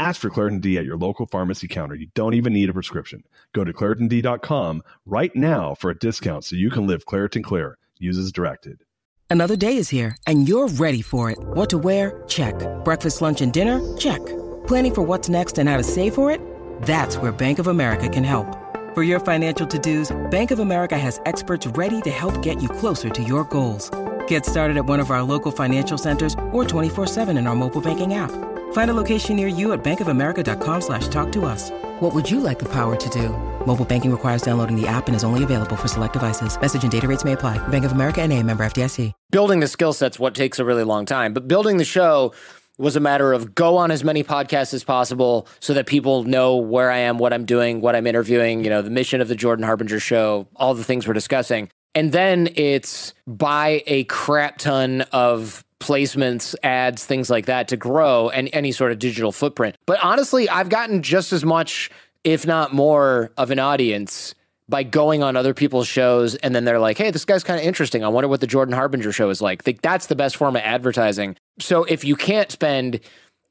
Ask for Claritin D at your local pharmacy counter. You don't even need a prescription. Go to ClaritinD.com right now for a discount so you can live Claritin Clear. Use as directed. Another day is here, and you're ready for it. What to wear? Check. Breakfast, lunch, and dinner? Check. Planning for what's next and how to save for it? That's where Bank of America can help. For your financial to-dos, Bank of America has experts ready to help get you closer to your goals. Get started at one of our local financial centers or 24-7 in our mobile banking app. Find a location near you at bankofamerica.com slash talk to us. What would you like the power to do? Mobile banking requires downloading the app and is only available for select devices. Message and data rates may apply. Bank of America and a member FDIC. Building the skill set's what takes a really long time, but building the show was a matter of go on as many podcasts as possible so that people know where I am, what I'm doing, what I'm interviewing, you know, the mission of the Jordan Harbinger show, all the things we're discussing. And then it's buy a crap ton of placements, ads, things like that to grow and any sort of digital footprint. But honestly, I've gotten just as much, if not more, of an audience by going on other people's shows and then they're like, hey, this guy's kind of interesting. I wonder what the Jordan Harbinger show is like. Like that's the best form of advertising. So if you can't spend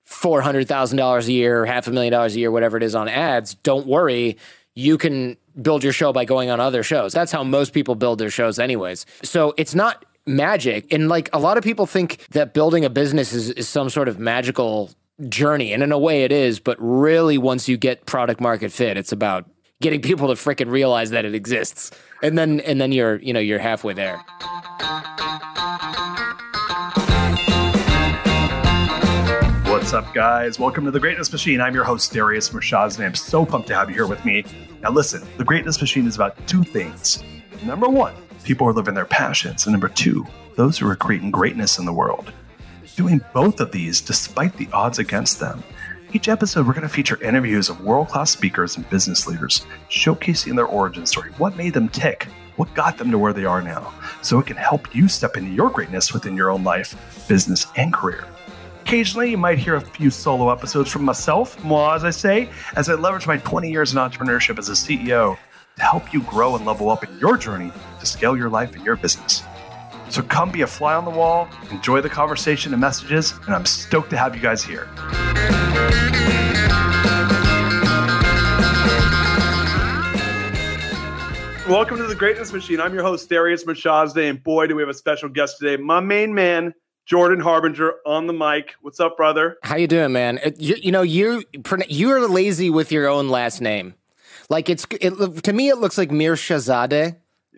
four hundred thousand dollars a year, half a million dollars a year, whatever it is on ads, don't worry. You can build your show by going on other shows. That's how most people build their shows, anyways. So it's not magic. And like a lot of people think that building a business is, is some sort of magical journey. And in a way it is, but really once you get product market fit, it's about getting people to freaking realize that it exists. And then and then you're, you know, you're halfway there. What's up, guys? Welcome to the Greatness Machine. I'm your host, Darius Mirshahs, and I'm so pumped to have you here with me. Now, listen, the Greatness Machine is about two things. Number one, people are living their passions, and number two, those who are creating greatness in the world. Doing both of these despite the odds against them. Each episode, we're going to feature interviews of world class speakers and business leaders, showcasing their origin story, what made them tick, what got them to where they are now, so it can help you step into your greatness within your own life, business, and career. Occasionally, you might hear a few solo episodes from myself, moi, as I say, as I leverage my 20 years in entrepreneurship as a CEO to help you grow and level up in your journey to scale your life and your business. So come be a fly on the wall, enjoy the conversation and messages, and I'm stoked to have you guys here. Welcome to the Greatness Machine. I'm your host, Darius Mirshahs, and boy, do we have a special guest today. My main man, Jordan Harbinger, on the mic. What's up, brother? How you doing, man? You, you know, you you're lazy with your own last name. Like it's it, to me, it looks like Mir Shahzadeh.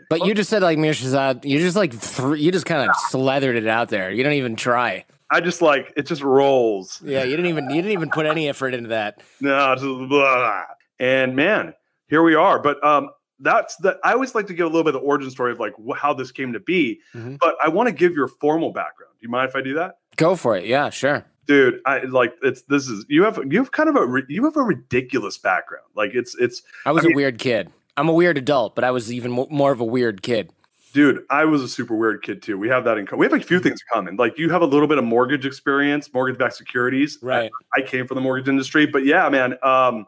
But you just said like Mir Shahzad. You just like thr you just kind of slathered it out there. You don't even try. I just like it just rolls. Yeah, you didn't even you didn't even put any effort into that. No, just blah. and man, here we are. But um, that's the. I always like to give a little bit of the origin story of like how this came to be. Mhm. But I want to give your formal background. Do you mind if I do that? Go for it. Yeah, sure. Dude i like it's this is you have you have kind of a you have a ridiculous background like it's it's I was I a mean- weird kid. I'm a weird adult, but I was even more of a weird kid. dude i was a super weird kid too we have that in common we have a few things in common like you have a little bit of mortgage experience mortgage-backed securities Right. I, I came from the mortgage industry but yeah man um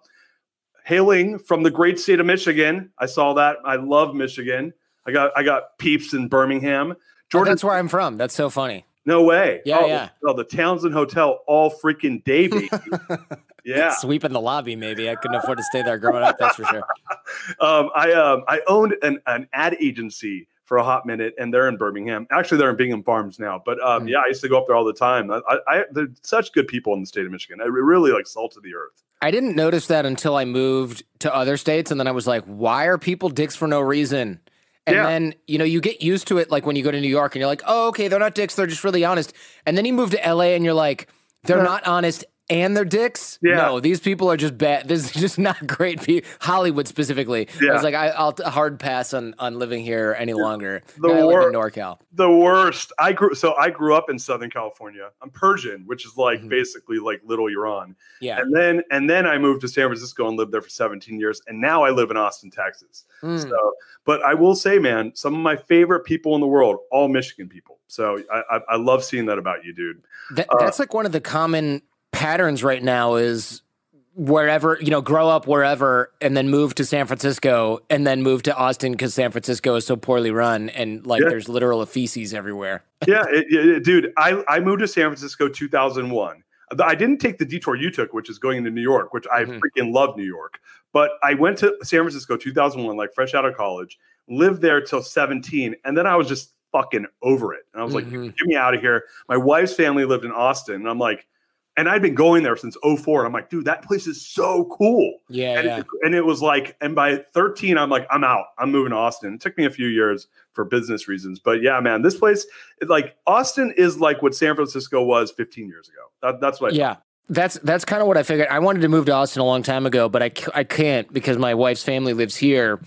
hailing from the great state of michigan i saw that i love michigan i got i got peeps in birmingham Oh, jordan that's where I'm from. That's so funny. No way Yeah, oh, yeah. oh, the townsend hotel all freaking day baby yeah Sweeping the lobby, maybe. I couldn't afford to stay there growing up. That's for sure. um, I um, I owned an, an ad agency for a hot minute, and they're in Birmingham. Actually, they're in Bingham Farms now. But um, Mm. yeah, I used to go up there all the time. I, I, I they're such good people in the state of Michigan. I really like salt of the earth. I didn't notice that until I moved to other states, and then I was like, "Why are people dicks for no reason?" And Yeah. then you know you get used to it, like when you go to New York, and you're like, "Oh, okay, they're not dicks; they're just really honest." And then you move to LA, and you're like, "They're Yeah. not honest and they're dicks. Yeah. No, these people are just bad. This is just not great. People. Hollywood specifically. I was like, I, I'll hard pass on on living here any longer. The I live in wor- NorCal. the worst. I grew so I grew up in Southern California. I'm Persian, which is like Mhm. basically like Little Iran. Yeah. And then and then I moved to San Francisco and lived there for 17 years. And now I live in Austin, Texas. Mm. So, but I will say, man, some of my favorite people in the world, all Michigan people. So I I, I love seeing that about you, dude. That, Uh, that's like one of the common patterns right now is wherever you know grow up wherever and then move to san francisco and then move to austin because san francisco is so poorly run and like Yeah. there's literal feces everywhere yeah, it, it- dude. I, I moved to San Francisco 2001. I didn't take the detour you took, which is going into New York, which I Mhm. freaking love New York. But I went to San Francisco 2001, like fresh out of college, lived there till 17, and then I was just fucking over it. And I was like, Mhm. get me out of here. My wife's family lived in Austin, and I'm like, and I'd been going there since 04. And I'm like, dude, that place is so cool. yeah And, yeah it, and it was like, and by 13, I'm like, I'm out. I'm moving to Austin. It took me a few years for business reasons. But yeah, man, this place, like, Austin is like what San Francisco was 15 years ago. That, that's what I yeah that's that's kind of what i figured i wanted to move to austin a long time ago but I, I can't because my wife's family lives here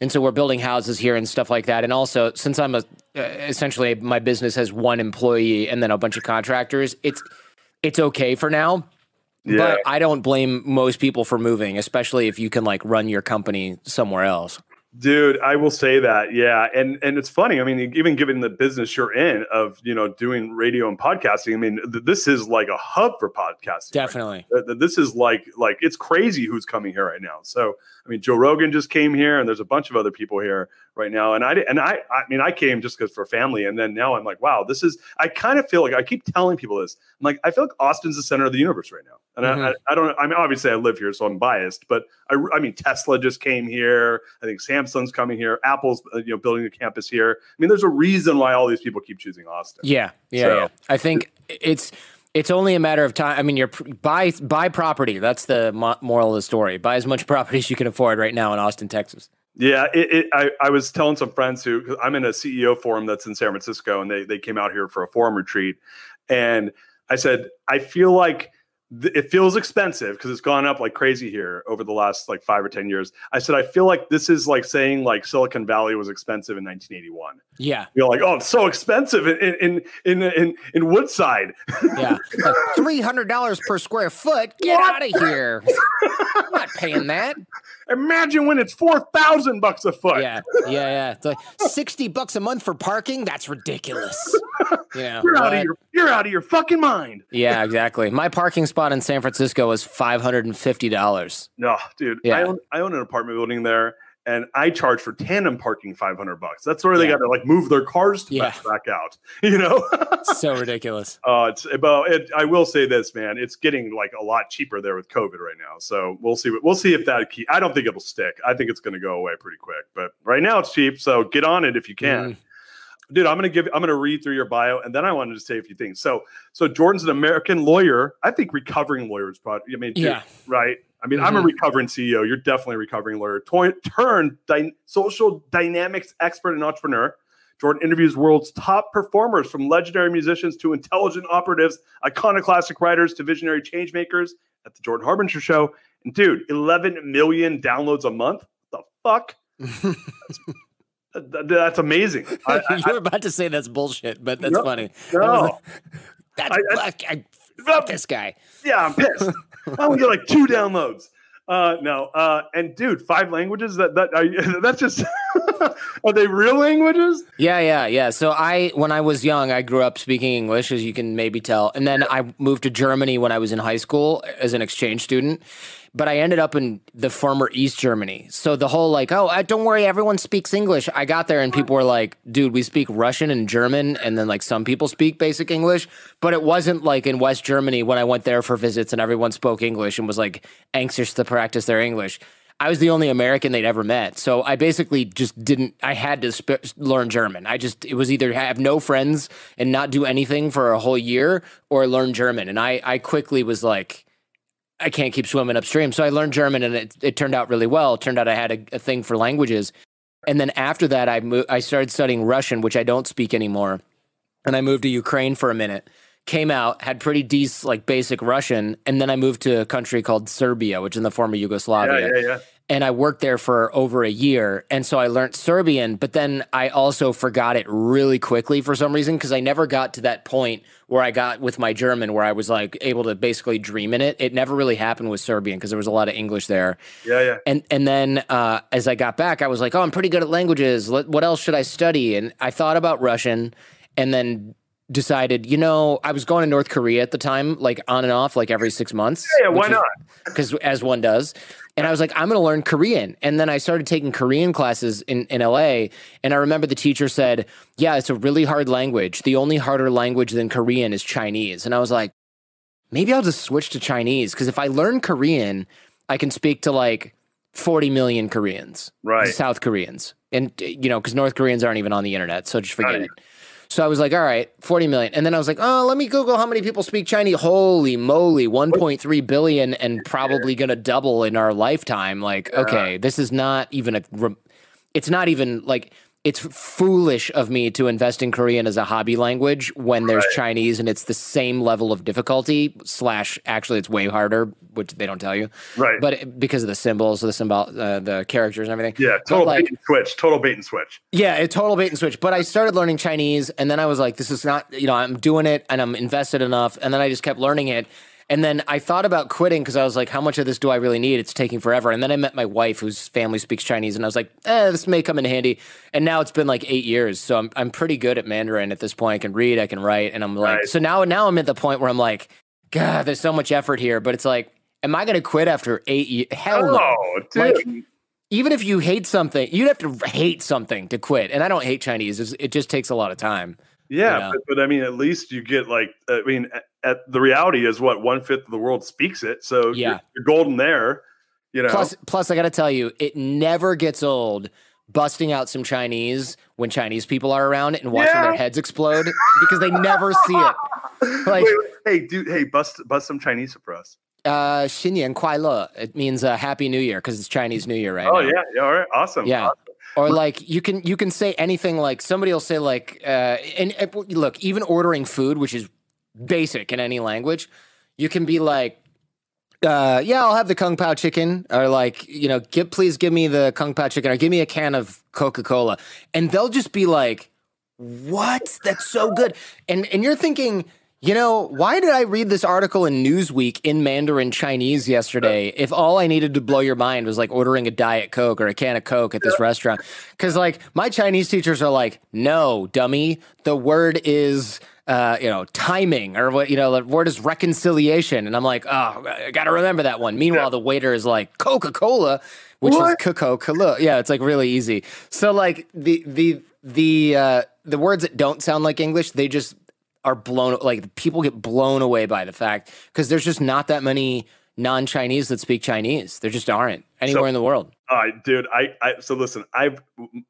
and so we're building houses here and stuff like that and also since i'm a uh, essentially my business has one employee and then a bunch of contractors it's it's okay for now Yeah. But I don't blame most people for moving, especially if you can like run your company somewhere else. Dude, I will say that, yeah, and and it's funny. I mean, even given the business you're in of you know doing radio and podcasting, I mean, th- this is like a hub for podcasting. Definitely. Th- This is like like it's crazy who's coming here right now. So I mean, Joe Rogan just came here, and there's a bunch of other people here right now. And I and I I mean, I came just because for family, and then now I'm like, wow, this is. I kind of feel like I keep telling people this. I'm like, I feel like Austin's the center of the universe right now, and I, I, I don't. I mean, obviously, I live here, so I'm biased, but I I mean, Tesla just came here. I think Samsung's coming here. Apple's uh, you know building a campus here. I mean, there's a reason why all these people keep choosing Austin. Yeah, yeah, So- yeah. I think it's it's only a matter of time. I mean, you're buy buy property. That's the mo- moral of the story. Buy as much property as you can afford right now in Austin, Texas. Yeah, it, it, I, I was telling some friends who I'm in a CEO forum that's in San Francisco, and they they came out here for a forum retreat, and I said I feel like th- it feels expensive because it's gone up like crazy here over the last like five or ten years. I said I feel like this is like saying like Silicon Valley was expensive in 1981. Yeah, You're like, oh, it's so expensive in in in in, in Woodside. yeah. Three hundred dollars per square foot. Get What? out of here. I'm not paying that. Imagine when it's four thousand bucks a foot. Yeah, yeah, yeah. It's like sixty bucks a month for parking. That's ridiculous. You know, You're out of your you're out of your fucking mind. Yeah, exactly. My parking spot in San Francisco was five hundred and fifty dollars. No, dude. I own I own an apartment building there, and I charge for tandem parking five hundred bucks. That's where they Yeah. got to like move their cars to Yeah. back out. You know. So ridiculous. Uh, it's but it, I will say this, man. It's getting like a lot cheaper there with COVID right now. So we'll see. We'll see if that. Key, I don't think it'll stick. I think it's going to go away pretty quick. But right now it's cheap. So get on it if you can. Mm. Dude, I'm gonna give. I'm gonna read through your bio, and then I wanted to say a few things. So, so Jordan's an American lawyer. I think recovering lawyers, probably. I mean, dude, Yeah. right. I mean, I'm a Mhm. recovering CEO. You're definitely a recovering lawyer. Toy, turned dy- social dynamics expert and entrepreneur. Jordan interviews world's top performers from legendary musicians to intelligent operatives, iconoclastic writers to visionary change makers at the Jordan Harbinger Show. And dude, 11 million downloads a month. What the fuck? Th- th- That's amazing. I, I, you were about to say that's bullshit, but that's No, funny. no. That's I- I, I, fuck this guy. Yeah, I'm pissed. I only get like two downloads. Uh, no, uh, and dude, five languages. That that that's just are they real languages? Yeah, yeah, yeah. So I, when I was young, I grew up speaking English, as you can maybe tell, and then I moved to Germany when I was in high school as an exchange student. But I ended up in the former East Germany. So the whole like, oh, uh, don't worry, everyone speaks English. I got there and people were like, dude, we speak Russian and German, and then like some people speak basic English. But it wasn't like in West Germany when I went there for visits and everyone spoke English and was like anxious to practice their English. I was the only American they'd ever met. So I basically just didn't, I had to sp- learn German. I just, it was either have no friends and not do anything for a whole year or learn German. And I, I quickly was like, I can't keep swimming upstream. So I learned German and it, it turned out really well. It turned out I had a, a thing for languages. And then after that, I moved, I started studying Russian, which I don't speak anymore. And I moved to Ukraine for a minute came out, had pretty decent, like basic Russian, and then I moved to a country called Serbia, which is in the former Yugoslavia. Yeah, yeah, yeah. And I worked there for over a year. And so I learned Serbian, but then I also forgot it really quickly for some reason because I never got to that point where I got with my German where I was like able to basically dream in it. It never really happened with Serbian because there was a lot of English there. Yeah, yeah. And and then uh, as I got back, I was like, oh, I'm pretty good at languages. What else should I study? And I thought about Russian, and then decided, you know, I was going to North Korea at the time, like on and off, like every six months. Yeah, why not? Because as one does. And I was like, I'm going to learn Korean. And then I started taking Korean classes in, in LA. And I remember the teacher said, Yeah, it's a really hard language. The only harder language than Korean is Chinese. And I was like, maybe I'll just switch to Chinese. Because if I learn Korean, I can speak to like 40 million Koreans, Right. South Koreans. And, you know, because North Koreans aren't even on the internet. So just forget Right. it. So I was like, all right, 40 million. And then I was like, oh, let me Google how many people speak Chinese. Holy moly, 1.3 billion and probably going to double in our lifetime. Like, okay, this is not even a, it's not even like, it's foolish of me to invest in Korean as a hobby language when there's Chinese and it's the same level of difficulty, slash, actually, it's way harder, which they don't tell you. Right. But it- because of the symbols, the symbol, uh, the characters and everything. yeah, total like, bait and switch. Total bait and switch. yeah, a total bait and switch. But I started learning Chinese, and then I was like, "This is not, you know, I'm doing it, and I'm invested enough." And then I just kept learning it, and then I thought about quitting because I was like, "How much of this do I really need? It's taking forever." And then I met my wife, whose family speaks Chinese, and I was like, "Eh, this may come in handy." And now it's been like eight years, so I'm I'm pretty good at Mandarin at this point. I can read, I can write, and I'm like, Right. so now now I'm at the point where I'm like, God, there's so much effort here, but it's like. Am I going to quit after eight years? Hell no Oh. Like, even if you hate something, you'd have to hate something to quit. And I don't hate Chinese. It's- It just takes a lot of time. yeah, yeah. But, but I mean, at least you get like, I mean, at the reality is what one fifth of the world speaks it. So yeah. you're, you're golden there. You know. Plus, plus, I got to tell you, it never gets old busting out some Chinese when Chinese people are around and watching yeah. their heads explode because they never see it. Like, wait, wait, hey, dude, hey, bust bust some Chinese for us. Uh, Xinnian Kuai Le. It means uh, Happy New Year because it's Chinese New Year right oh, now. yeah, yeah, all right, awesome. Yeah. Awesome. Or like you can you can say anything like somebody will say like uh and, and look even ordering food which is basic in any language you can be like uh yeah I'll have the kung pao chicken or like you know give please give me the kung pao chicken or give me a can of Coca-Cola. And they'll just be like what? That's so good. And and you're thinking you know, why did I read this article in Newsweek in Mandarin Chinese yesterday if all I needed to blow your mind was like ordering a Diet Coke or a can of Coke at this restaurant? Because, like, my Chinese teachers are like, no, dummy, the word is, uh, you know, timing or what, you know, the word is reconciliation. And I'm like, oh, I got to remember that one. Meanwhile, the waiter is like, Coca Cola, which What? is Coca Cola. Yeah, it's like really easy. So, like, the, the, the, uh, the words that don't sound like English, they just are blown like people get blown away by the fact because there's just not that many non-Chinese that speak Chinese. There just aren't anywhere So- in the world. Right, dude. I, I so listen. I've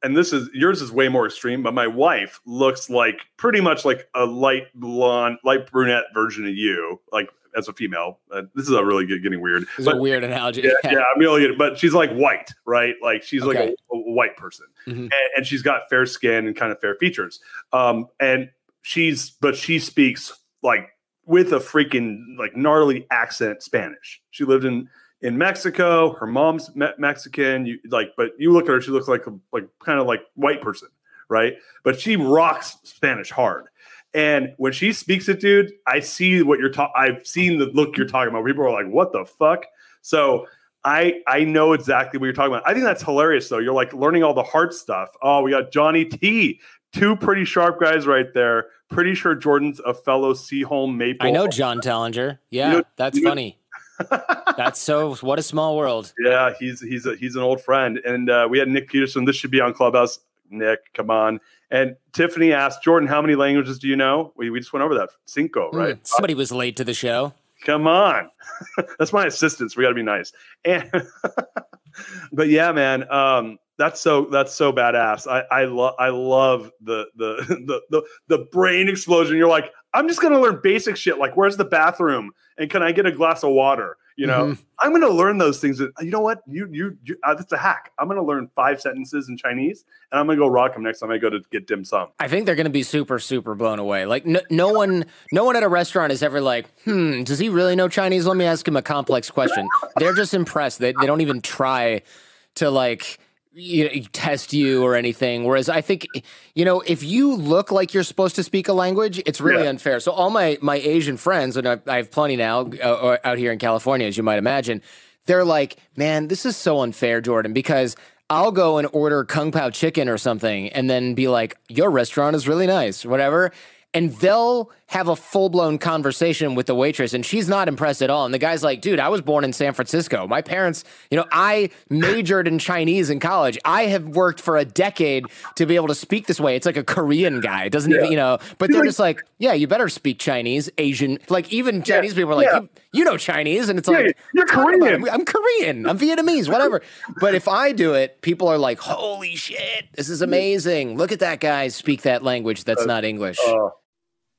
and this is yours is way more extreme, but my wife looks like pretty much like a light blonde, light brunette version of you, like as a female. Uh, this is a really good, getting weird. It's But a weird analogy. yeah, yeah, I'm really good. But she's like white, right? Like she's like a, a white person, Mhm. and, and she's got fair skin and kind of fair features. Um, and she's but she speaks like with a freaking like gnarly accent Spanish. She lived in in Mexico. Her mom's me- Mexican. You like, but you look at her, she looks like a like kind of like white person, right? But she rocks Spanish hard. And when she speaks it, dude, I see what you're talking. I've seen the look you're talking about. People are like, "What the fuck?" So I I know exactly what you're talking about. I think that's hilarious though. You're like learning all the hard stuff. Oh, we got Johnny T, two pretty sharp guys right there. Pretty sure Jordan's a fellow Seaholm Maple. I know John Tellinger. Yeah, You know- that's you know- funny. That's so. What a small world. Yeah, he's he's a, he's an old friend, and uh, we had Nick Peterson. This should be on Clubhouse. Nick, come on. And Tiffany asked Jordan, "How many languages do you know?" We, we just went over that. Cinco, right? Hmm, Somebody was late to the show. Come on, that's my assistant. So we got to be nice. And but yeah, man, um, that's so that's so badass. I I love I love the, the the the the brain explosion. You're like, I'm just gonna learn basic shit like where's the bathroom and can I get a glass of water? You know, Mhm. I'm going to learn those things. That, you know what? You you, you uh, that's a hack. I'm going to learn five sentences in Chinese, and I'm going to go rock them next time I go to get dim sum. I think they're going to be super, super blown away. Like no, no one, no one at a restaurant is ever like, hmm, does he really know Chinese? Let me ask him a complex question. they're just impressed. They they don't even try to like you know, test you or anything. Whereas I think, you know, if you look like you're supposed to speak a language, it's really Yeah. unfair. So all my my Asian friends, and I, I have plenty now uh, out here in California, as you might imagine, they're like, man, this is so unfair, Jordan, because. I'll go and order kung pao chicken or something and then be like, your restaurant is really nice, whatever. And they'll have a full blown conversation with the waitress, and she's not impressed at all. And the guy's like, dude, I was born in San Francisco. My parents, you know, I majored in Chinese in college. I have worked for a decade to be able to speak this way. It's like a Korean guy. It doesn't even, you know, but they're just like, yeah, you better speak Chinese, Asian. Like, even Chinese people are like, yeah. you, you know Chinese. And it's Yeah, like, you're Korean. I'm Korean. I'm Vietnamese, whatever. but if I do it, people are like, holy shit, this is amazing. Look at that guy speak that language that's not English. Uh,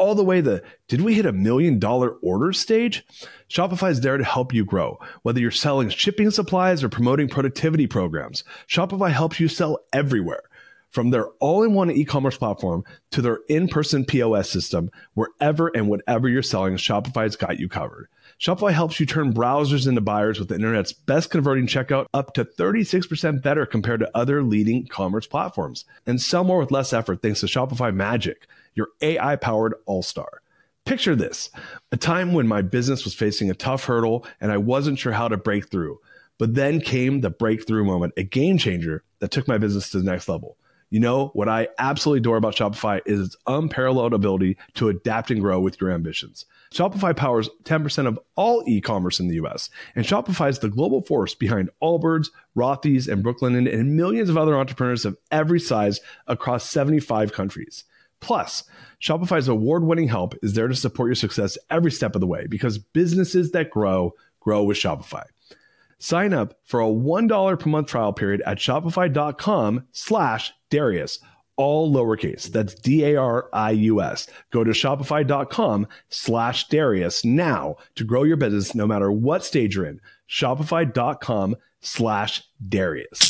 all the way the did we hit a million dollar order stage? Shopify is there to help you grow. Whether you're selling shipping supplies or promoting productivity programs, Shopify helps you sell everywhere. From their all in one e commerce platform to their in person POS system, wherever and whatever you're selling, Shopify's got you covered. Shopify helps you turn browsers into buyers with the internet's best converting checkout up to 36% better compared to other leading commerce platforms. And sell more with less effort thanks to Shopify Magic, your AI powered all star. Picture this a time when my business was facing a tough hurdle and I wasn't sure how to break through. But then came the breakthrough moment, a game changer that took my business to the next level. You know, what I absolutely adore about Shopify is its unparalleled ability to adapt and grow with your ambitions. Shopify powers 10% of all e commerce in the US, and Shopify is the global force behind Allbirds, Rothy's, and Brooklinen, and millions of other entrepreneurs of every size across 75 countries. Plus, Shopify's award winning help is there to support your success every step of the way because businesses that grow, grow with Shopify. Sign up for a $1 per month trial period at shopify.com slash Darius, all lowercase. That's D-A-R-I-U-S. Go to shopify.com slash Darius now to grow your business no matter what stage you're in. Shopify.com slash Darius.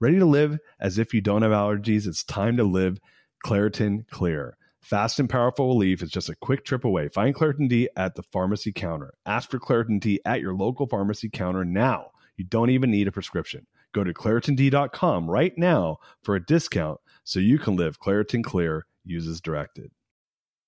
Ready to live as if you don't have allergies? It's time to live Claritin Clear. Fast and powerful relief is just a quick trip away. Find Claritin D at the pharmacy counter. Ask for Claritin D at your local pharmacy counter now. You don't even need a prescription. Go to ClaritinD.com right now for a discount so you can live Claritin Clear. uses directed.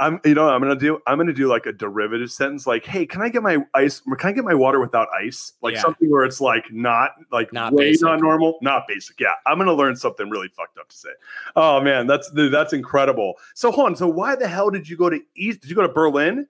I'm you know what I'm gonna do I'm gonna do like a derivative sentence like hey can I get my ice can I get my water without ice? Like Yeah. something where it's like not like Not way basic. not normal not basic yeah. I'm gonna learn something really fucked up to say. Oh man that's dude, that's incredible. So hold on so why the hell did you go to East did you go to Berlin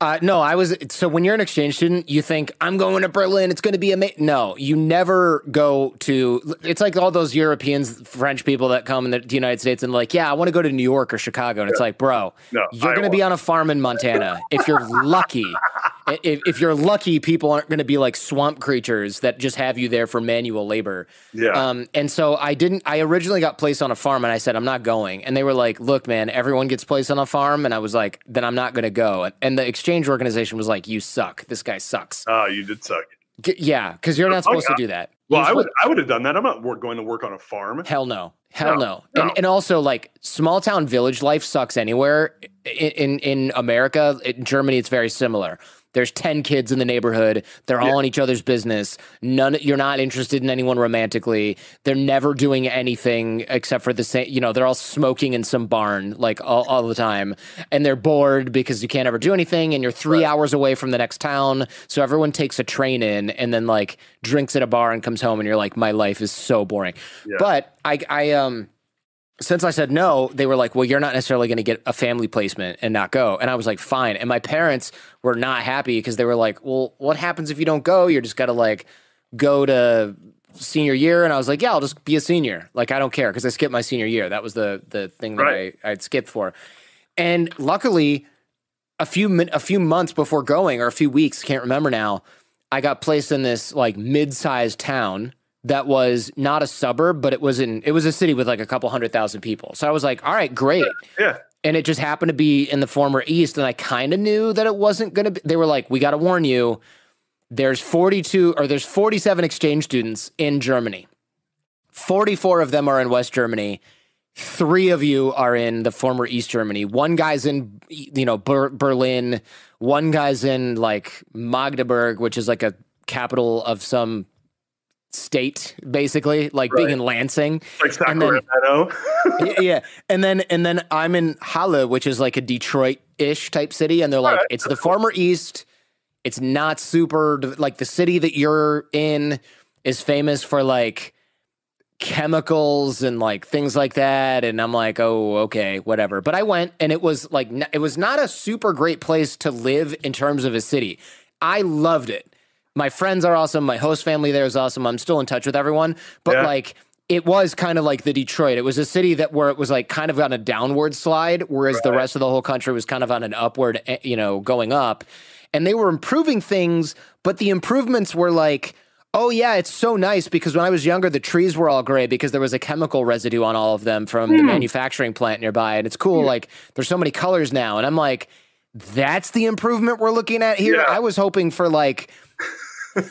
Uh, no, I was so when you're an exchange student, you think I'm going to Berlin. It's going to be amazing. No, you never go to. It's like all those Europeans, French people that come in the, the United States and like, yeah, I want to go to New York or Chicago, and it's like, bro, No, you're going to be on a farm in Montana if you're lucky. If, if you're lucky, people aren't going to be like swamp creatures that just have you there for manual labor. yeah Um, and so I didn't. I originally got placed on a farm, and I said I'm not going. And they were like, "Look, man, everyone gets placed on a farm." And I was like, "Then I'm not going to go." And, and the exchange organization was like, "You suck. This guy sucks." oh you did suck G- yeah, because you're not oh, supposed yeah. to do that. well I would I would have done that I'm not wor- going to work on a farm Hell no. Hell No, no. no. And, and also, like, small town village life sucks anywhere. In, in, in America, in Germany, it's very similar. There's 10 kids in the neighborhood. They're all in each other's business. None, you're not interested in anyone romantically. They're never doing anything except for the same, you know, they're all smoking in some barn like all, all the time. And they're bored because you can't ever do anything. And you're three hours away from the next town. So everyone takes a train in and then like drinks at a bar and comes home. And you're like, my life is so boring. But I, I, um, since I said no, they were like, well, you're not necessarily going to get a family placement and not go. And I was like, fine. And my parents were not happy because they were like, well, what happens if you don't go? You're just got to like go to senior year. And I was like, yeah, I'll just be a senior. Like, I don't care because I skipped my senior year. That was the, the thing that Right. I, I'd skipped for. And luckily, a few min- a few months before going, or a few weeks, can't remember now. I got placed in this like mid-sized town that was not a suburb, but it was in it was a city with like a couple hundred thousand people. So I was like, all right, great. yeah And it just happened to be in the former East, and I kind of knew that it wasn't going to be. They were like, we got to warn you. There's 42 or there's 47 exchange students in Germany. 44 of them are in West Germany. Three of you are in the former East Germany. One guy's in, you know, Ber- Berlin. One guy's in like Magdeburg, which is like a capital of some state, basically, like being in Lansing. like And then- yeah. And then and then I'm in Halle, which is like a Detroit-ish type city, and they're like, Alright, it's the former East. It's not super like the city that you're in is famous for like chemicals and like things like that. And I'm like oh okay whatever. But I went and it was like it was not a super great place to live in terms of a city. I loved it my friends are awesome my host family there is awesome I'm still in touch with everyone but Yeah. like it was kind of like the Detroit. It was a city that where it was like kind of on a downward slide, whereas the rest of the whole country was kind of on an upward, eh, you know, going up. And they were improving things, but the improvements were like, oh yeah, it's so nice because when I was younger, the trees were all gray because there was a chemical residue on all of them from the manufacturing plant nearby. And it's cool, like there's so many colors now. And I'm like, that's the improvement we're looking at here. Yeah. I was hoping for like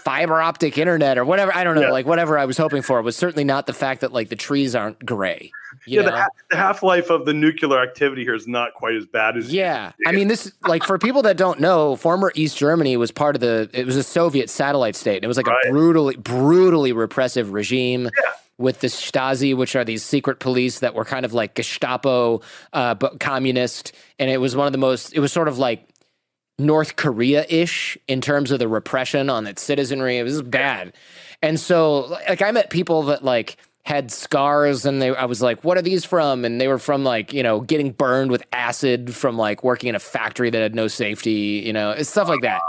fiber optic internet or whatever. I don't know, Yeah. like whatever I was hoping for was certainly not the fact that like the trees aren't gray. You yeah, the, ha- the half life of the nuclear activity here is not quite as bad as Yeah. I mean, this, like, for people that don't know, former East Germany was part of the, it was a Soviet satellite state. And it was like Right. a brutally, brutally repressive regime with the Stasi, which are these secret police that were kind of like Gestapo, uh, but communist. And it was one of the most, it was sort of like North Korea ish in terms of the repression on its citizenry. It was bad. And so, like, I met people that, like, had scars and they I was like what are these from and they were from like you know getting burned with acid from like working in a factory that had no safety you know stuff like that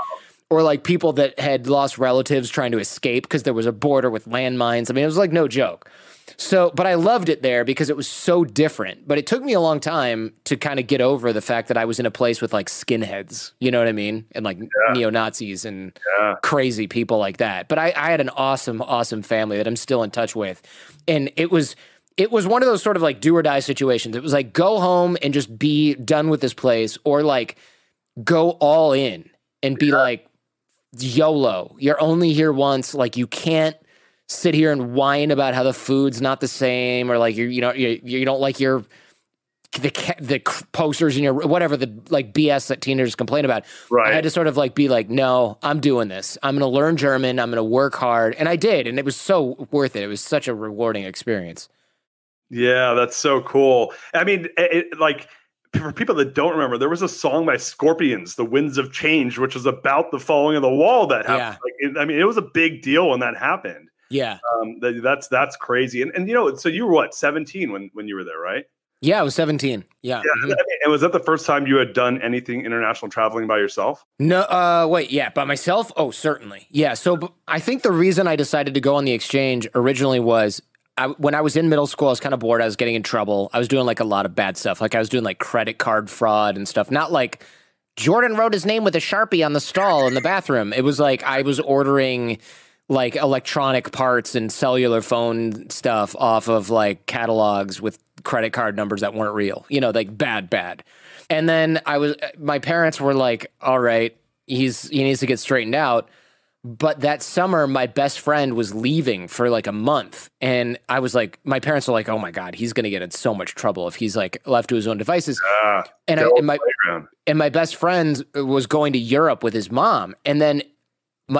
or like people that had lost relatives trying to escape because there was a border with landmines I mean it was like no joke so but I loved it there because it was so different but it took me a long time to kind of get over the fact that I was in a place with like skinheads you know what I mean and like neo-Nazis and Yeah. crazy people like that. But I, I had an awesome, awesome family that I'm still in touch with. And it was it was one of those sort of like do or die situations. It was like go home and just be done with this place, or like go all in and be like YOLO. You're only here once. Like you can't sit here and whine about how the food's not the same, or like you you know you, you don't like your the the posters in your whatever the like BS that teenagers complain about. Right. I had to sort of like be like, no, I'm doing this. I'm going to learn German. I'm going to work hard, and I did, and it was so worth it. It was such a rewarding experience. Yeah, that's so cool. I mean, it, it- like for people that don't remember, there was a song by Scorpions, "The Winds of Change," which was about the falling of the wall that happened. Yeah. Like, it, I mean, it was a big deal when that happened. Yeah. Um, that, that's that's crazy. And and you know, so you were what, seventeen when when you were there, right? Yeah, I was 17. Yeah. Yeah. mhm. And was that the first time you had done anything international traveling by yourself? No, uh, wait, yeah, by myself? Oh, certainly. Yeah. So I think the reason I decided to go on the exchange originally was I, when I was in middle school, I was kind of bored. I was getting in trouble. I was doing like a lot of bad stuff. Like I was doing like credit card fraud and stuff. Not like Jordan wrote his name with a Sharpie on the stall in the bathroom. It was like I was ordering like electronic parts and cellular phone stuff off of like catalogs with credit card numbers that weren't real. You know, like bad, bad. And then I was, my parents were like, "All right, he's he needs to get straightened out." But that summer, my best friend was leaving for like a month, and I was like, my parents were like, "Oh my god, he's gonna get in so much trouble if he's like left to his own devices." Ah, And, I, and my playground. and my best friend was going to Europe with his mom, and then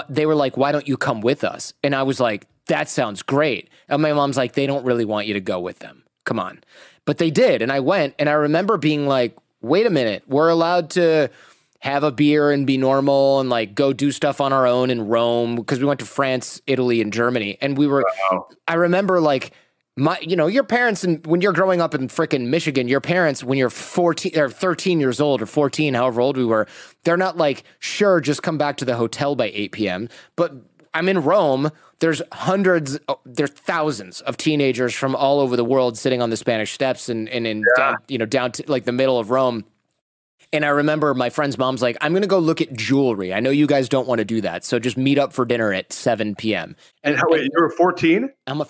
they were like, "Why don't you come with us?" And I was like, "That sounds great." And my mom's like, "They don't really want you to go with them. Come on," but they did, and I went, and I remember being like, "Wait a minute, we're allowed to." Have a beer and be normal and like go do stuff on our own in Rome because we went to France, Italy, and Germany. And we were, Wow. I remember like my, you know, your parents, and when you're growing up in frickin' Michigan, your parents, when you're 14 or 13 years old or 14, however old we were, they're not like, sure, just come back to the hotel by 8 p.m. But I'm in Rome. There's hundreds, oh, there's thousands of teenagers from all over the world sitting on the Spanish steps and, and in down, you know, down to like the middle of Rome. And I remember my friend's mom's like, I'm going to go look at jewelry. I know you guys don't want to do that. So just meet up for dinner at 7 p.m. And how, wait, you were 14? I'm a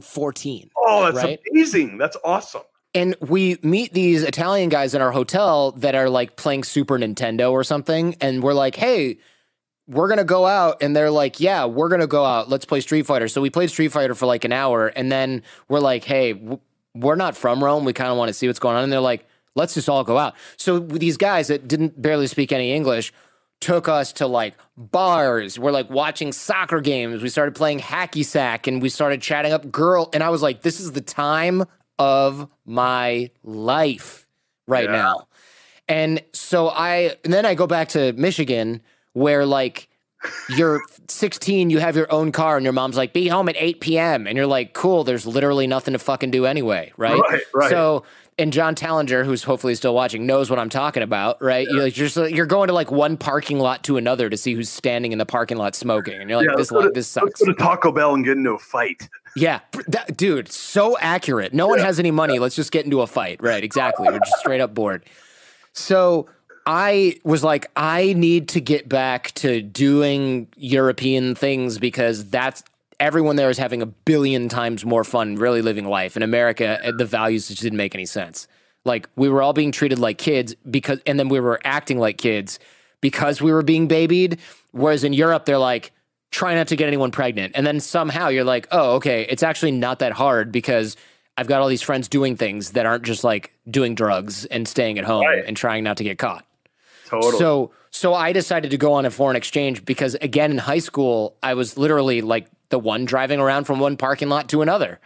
14. Oh, that's Right? amazing. That's awesome. And we meet these Italian guys in our hotel that are like playing Super Nintendo or something. And we're like, hey, we're going to go out. And they're like, yeah, we're going to go out. Let's play Street Fighter. So we played Street Fighter for like an hour. And then we're like, hey, we're not from Rome. We kind of want to see what's going on. And they're like, let's just all go out. So these guys that didn't barely speak any English took us to like bars. We're like watching soccer games. We started playing hacky sack and we started chatting up girl. And I was like, this is the time of my life right Yeah. now. And so I, and then I go back to Michigan where like you're 16, you have your own car, and your mom's like, be home at 8 p.m. And you're like, cool, there's literally nothing to fucking do anyway, right? Right, right. So, and John Tallinger, who's hopefully still watching, knows what I'm talking about, right? You're, like, you're, just, you're going to like one parking lot to another to see who's standing in the parking lot smoking. And you're like, yeah, this, let's, lot, to, this let's sucks. go to Taco Bell and get into a fight. Yeah, that, dude, so accurate. No one has any money. Let's just get into a fight. Right, exactly. We're just straight up bored. So I was like, I need to get back to doing European things because that's everyone there is having a billion times more fun really living life. In America, uh, the values just didn't make any sense. Like we were all being treated like kids because, and then we were acting like kids because we were being babied. Whereas in Europe, they're like, try not to get anyone pregnant. And then somehow you're like, oh, okay, it's actually not that hard because I've got all these friends doing things that aren't just like doing drugs and staying at home Right. and trying not to get caught. Totally. So so I decided to go on a foreign exchange because again in high school I was literally like the one driving around from one parking lot to another.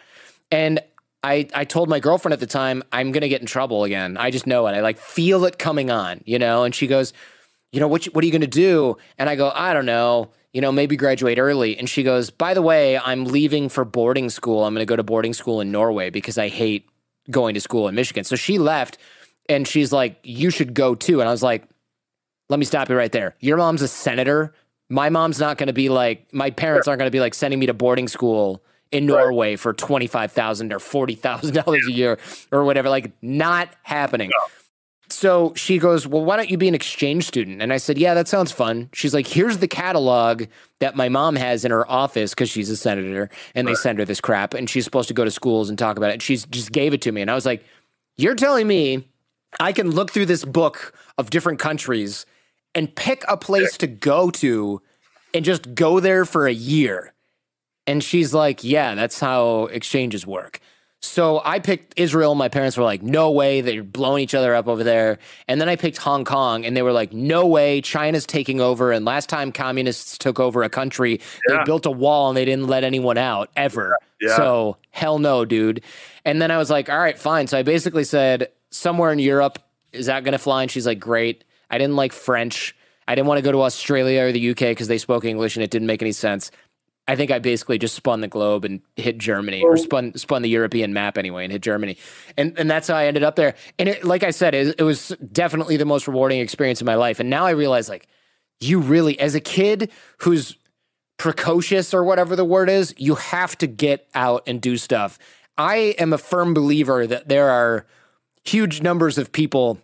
And I I told my girlfriend at the time I'm going to get in trouble again. I just know it. I like feel it coming on, you know? And she goes, "You know what you- what are you going to do?" And I go, "I don't know. You know, maybe graduate early." And she goes, "By the way, I'm leaving for boarding school. I'm going to go to boarding school in Norway because I hate going to school in Michigan." So she left and she's like, "You should go too." And I was like, let me stop you right there. Your mom's a senator. My mom's not going to be like, my parents aren't going to be like sending me to boarding school in Norway for 25,000 or $40,000 a year or whatever. Like, not happening. So she goes, Well, why don't you be an exchange student? And I said, Yeah, that sounds fun. She's like, Here's the catalog that my mom has in her office because she's a senator and they send her this crap and she's supposed to go to schools and talk about it. And she's just gave it to me. And I was like, You're telling me I can look through this book of different countries and pick a place to go to and just go there for a year. And she's like, Yeah, that's how exchanges work. So I picked Israel. My parents were like, No way. They're blowing each other up over there. And then I picked Hong Kong, and they were like, No way. China's taking over. And last time communists took over a country, Yeah. they built a wall and they didn't let anyone out ever. Yeah. So hell no, dude. And then I was like, All right, fine. So I basically said, Somewhere in Europe, is that going to fly? And she's like, great. I didn't like French. I didn't want to go to Australia or the UK because they spoke English and it didn't make any sense. I think I basically just spun the globe and hit Germany, or spun spun the European map anyway and hit Germany, and and that's how I ended up there. And it, like I said, it, it was definitely the most rewarding experience of my life. And now I realize, like, you really, as a kid who's precocious or whatever the word is, you have to get out and do stuff. I am a firm believer that there are huge numbers of people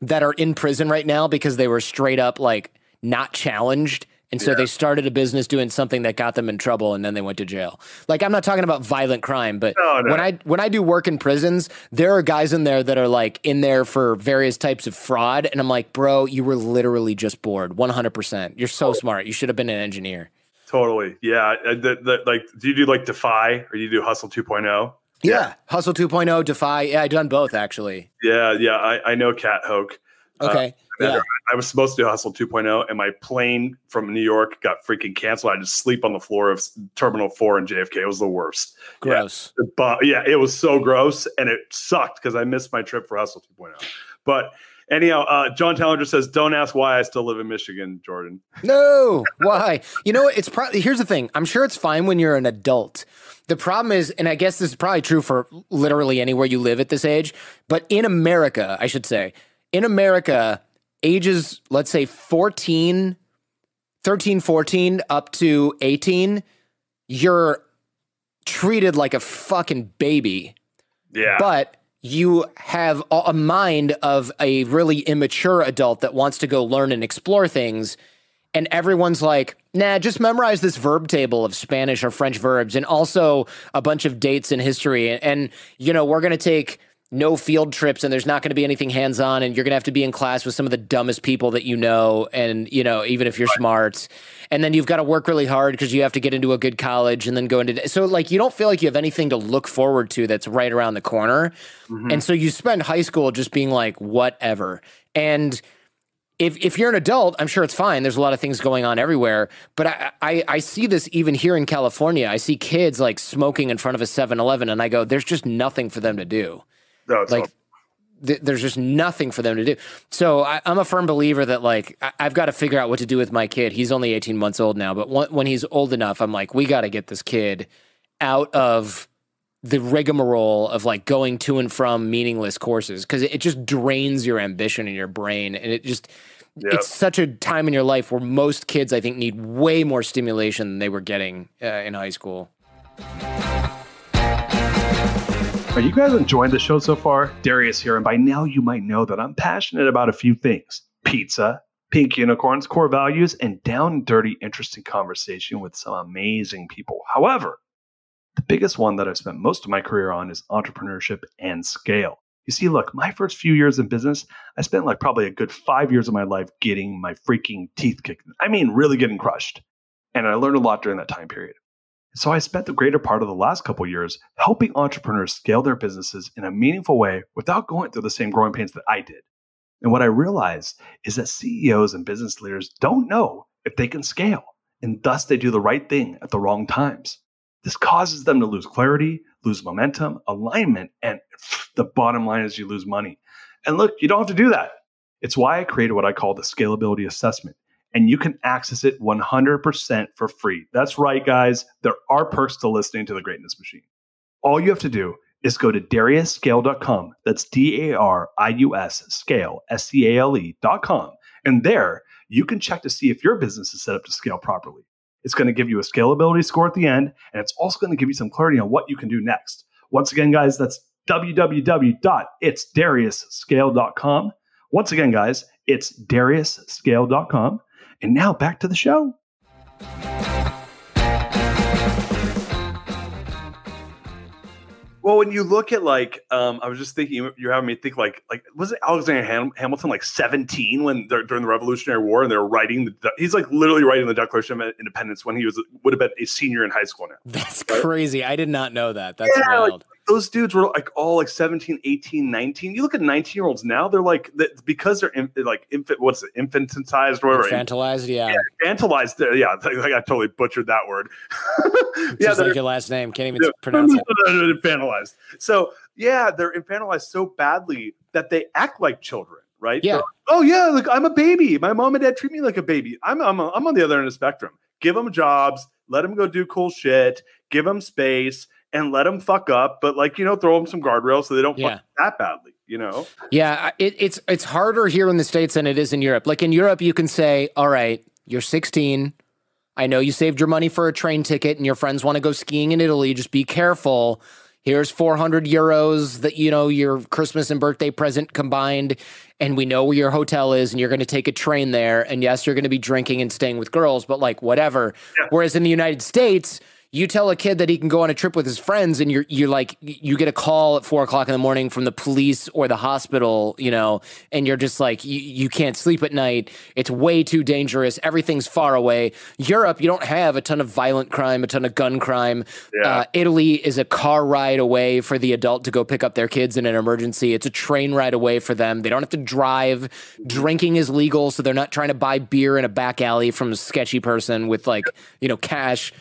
that are in prison right now because they were straight up like not challenged and so yeah. they started a business doing something that got them in trouble and then they went to jail. Like I'm not talking about violent crime, but no, no. when I when I do work in prisons, there are guys in there that are like in there for various types of fraud and I'm like, "Bro, you were literally just bored. 100%. You're so oh. smart. You should have been an engineer." Totally. Yeah, the, the, like do you do like Defy or do you do Hustle 2.0? Yeah. yeah. Hustle 2.0, Defy. Yeah, I've done both actually. Yeah, yeah. I, I know Cat Hoke. Uh, okay. Uh, yeah. I was supposed to do Hustle 2.0, and my plane from New York got freaking canceled. I just sleep on the floor of Terminal 4 in JFK. It was the worst. Gross. Yeah, but yeah, it was so gross, and it sucked because I missed my trip for Hustle 2.0. But anyhow, uh, John Tallinger says, "Don't ask why I still live in Michigan, Jordan." No, why? you know, it's probably here's the thing. I'm sure it's fine when you're an adult. The problem is, and I guess this is probably true for literally anywhere you live at this age, but in America, I should say, in America, ages, let's say 14, 13, 14 up to 18, you're treated like a fucking baby. Yeah. But you have a mind of a really immature adult that wants to go learn and explore things. And everyone's like, nah, just memorize this verb table of Spanish or French verbs and also a bunch of dates in history. And, you know, we're going to take no field trips and there's not going to be anything hands on and you're going to have to be in class with some of the dumbest people that you know and you know even if you're right. smart and then you've got to work really hard because you have to get into a good college and then go into so like you don't feel like you have anything to look forward to that's right around the corner mm-hmm. and so you spend high school just being like whatever and if, if you're an adult, I'm sure it's fine. There's a lot of things going on everywhere. But I, I, I see this even here in California. I see kids like smoking in front of a 7 Eleven, and I go, there's just nothing for them to do. No, like th- there's just nothing for them to do. So I, am a firm believer that like I, have got to figure out what to do with my kid. He's only 18 months old now, but when he's old enough, I'm like, we got to get this kid out of the rigmarole of like going to and from meaningless courses because it, it just drains your ambition in your brain and it just Yep. it's such a time in your life where most kids i think need way more stimulation than they were getting uh, in high school are you guys enjoying the show so far? Darius here, and by now you might know that I'm passionate about a few things pizza, pink unicorns, core values, and down and dirty, interesting conversation with some amazing people. However, the biggest one that I've spent most of my career on is entrepreneurship and scale. You see, look, my first few years in business, I spent like probably a good five years of my life getting my freaking teeth kicked. I mean, really getting crushed. And I learned a lot during that time period. So I spent the greater part of the last couple years helping entrepreneurs scale their businesses in a meaningful way without going through the same growing pains that I did. And what I realized is that CEOs and business leaders don't know if they can scale, and thus they do the right thing at the wrong times. This causes them to lose clarity, lose momentum, alignment, and the bottom line is you lose money. And look, you don't have to do that. It's why I created what I call the scalability assessment and you can access it 100% for free. That's right, guys. There are perks to listening to the Greatness Machine. All you have to do is go to dariusscale.com. That's D A R I U S scale, S C A L E.com. And there you can check to see if your business is set up to scale properly. It's going to give you a scalability score at the end, and it's also going to give you some clarity on what you can do next. Once again, guys, that's www.itsdariusscale.com. Once again, guys, it's dariusscale.com. And now back to the show. Well, when you look at like, um, I was just thinking, you're having me think like, like was it Alexander Ham- Hamilton like 17 when they're during the Revolutionary War and they're writing the, he's like literally writing the Declaration of Independence when he was would have been a senior in high school now. That's right? crazy. I did not know that. That's yeah, wild. Like, those dudes were like all like 17 18 19 you look at 19 year olds now they're like because they're in, like infant what's it infantized or whatever infantilized yeah, yeah infantilized yeah i got totally butchered that word yeah just like your last name can't even yeah, pronounce it infantilized so yeah they're infantilized so badly that they act like children, right? Yeah. Like, oh yeah, look, I'm a baby. My mom and dad treat me like a baby. I'm I'm, I'm on the other end of the spectrum. Give them jobs, let them go do cool shit, give them space, and let them fuck up. But like you know, throw them some guardrails so they don't Yeah. fuck that badly. You know? Yeah, it, it's it's harder here in the states than it is in Europe. Like in Europe, you can say, "All right, you're 16. I know you saved your money for a train ticket, and your friends want to go skiing in Italy. Just be careful. Here's 400 euros that you know your Christmas and birthday present combined, and we know where your hotel is, and you're going to take a train there. And yes, you're going to be drinking and staying with girls, but like whatever. Whereas in the United States." You tell a kid that he can go on a trip with his friends, and you're you're like you get a call at four o'clock in the morning from the police or the hospital, you know, and you're just like you, you can't sleep at night. It's way too dangerous. Everything's far away. Europe, you don't have a ton of violent crime, a ton of gun crime. Yeah. Uh, Italy is a car ride away for the adult to go pick up their kids in an emergency. It's a train ride away for them. They don't have to drive. Drinking is legal, so they're not trying to buy beer in a back alley from a sketchy person with like you know cash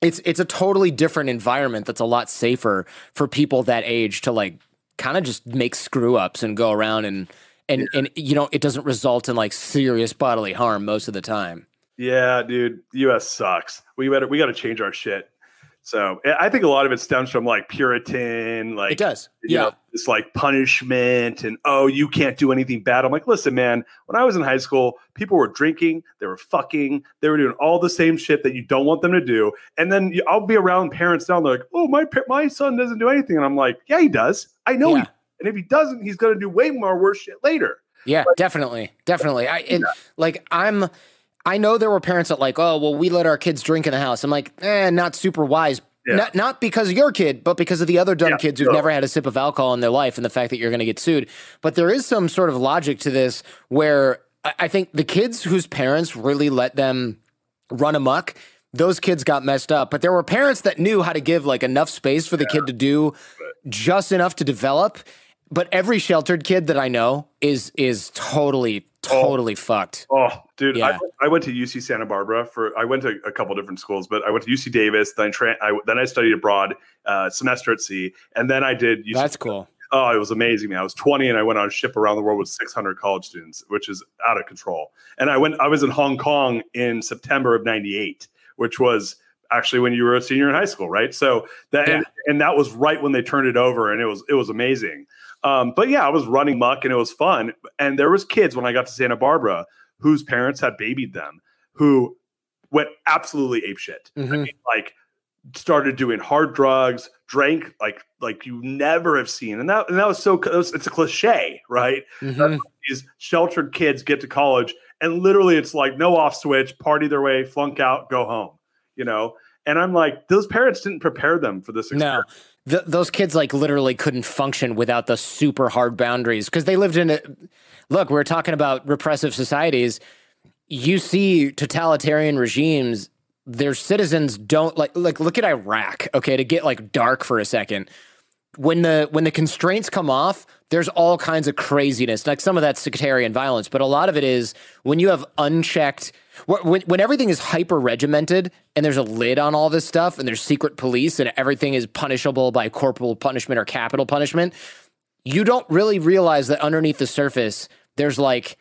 it's it's a totally different environment that's a lot safer for people that age to like kind of just make screw ups and go around and and and you know it doesn't result in like serious bodily harm most of the time. Yeah, dude, the U.S. sucks. We better we got to change our shit. So I- I think a lot of it stems from like Puritan, like It does. yeah. know, it's like punishment and oh, you can't do anything bad. I'm like, listen, man, when I was in high school, people were drinking, they were fucking, they were doing all the same shit that you don't want them to do. And then I'll be around parents now, they're like, oh, my my son doesn't do anything, and I'm like, yeah, he does. I know, Yeah. he, and if he doesn't, he's gonna do way more worse shit later. Yeah, definitely, definitely. I and like I'm. I know there were parents that like, oh well, we let our kids drink in the house. I'm like, eh, not super wise. Yeah. Not not because of your kid, but because of the other dumb Yeah, kids who've never had a sip of alcohol in their life, and the fact that you're going to get sued. But there is some sort of logic to this where I, think the kids whose parents really let them run amok. Those kids got messed up, but there were parents that knew how to give like enough space for the kid to do just enough to develop. But every sheltered kid that I know is is totally totally fucked. Oh, dude, I, Yeah. I went to UC Santa Barbara for. I went to a couple different schools, but I went to UC Davis. Then tra- I then I studied abroad, uh, semester at sea, and then I did. UC That's cool. Oh, it was amazing, man. I was 20 and I went on a ship around the world with 600 college students, which is out of control. And I went, I was in Hong Kong in September of 98, which was actually when you were a senior in high school, right? So that, and, and that was right when they turned it over and it was, it was amazing. Um, but yeah, I was running muck and it was fun. And there was kids when I got to Santa Barbara whose parents had babied them who went absolutely apeshit. I Mhm. mean, like started doing hard drugs, drank like like you never have seen, and that and that was so was, it's a cliche, right? Mhm. These sheltered kids get to college, and literally it's like no off switch, party their way, flunk out, go home, you know. And I'm like, those parents didn't prepare them for this. No, Th- those kids like literally couldn't function without the super hard boundaries because they lived in a. Look, we're talking about repressive societies. You see totalitarian regimes. Their citizens don't like like look at Iraq. Okay, to get like dark for a second. when the when the constraints come off, there's all kinds of craziness. Like some of that's sectarian violence, but a lot of it is when you have unchecked when when everything is hyper regimented and there's a lid on all this stuff and there's secret police and everything is punishable by corporal punishment or capital punishment. You don't really realize that underneath the surface there's like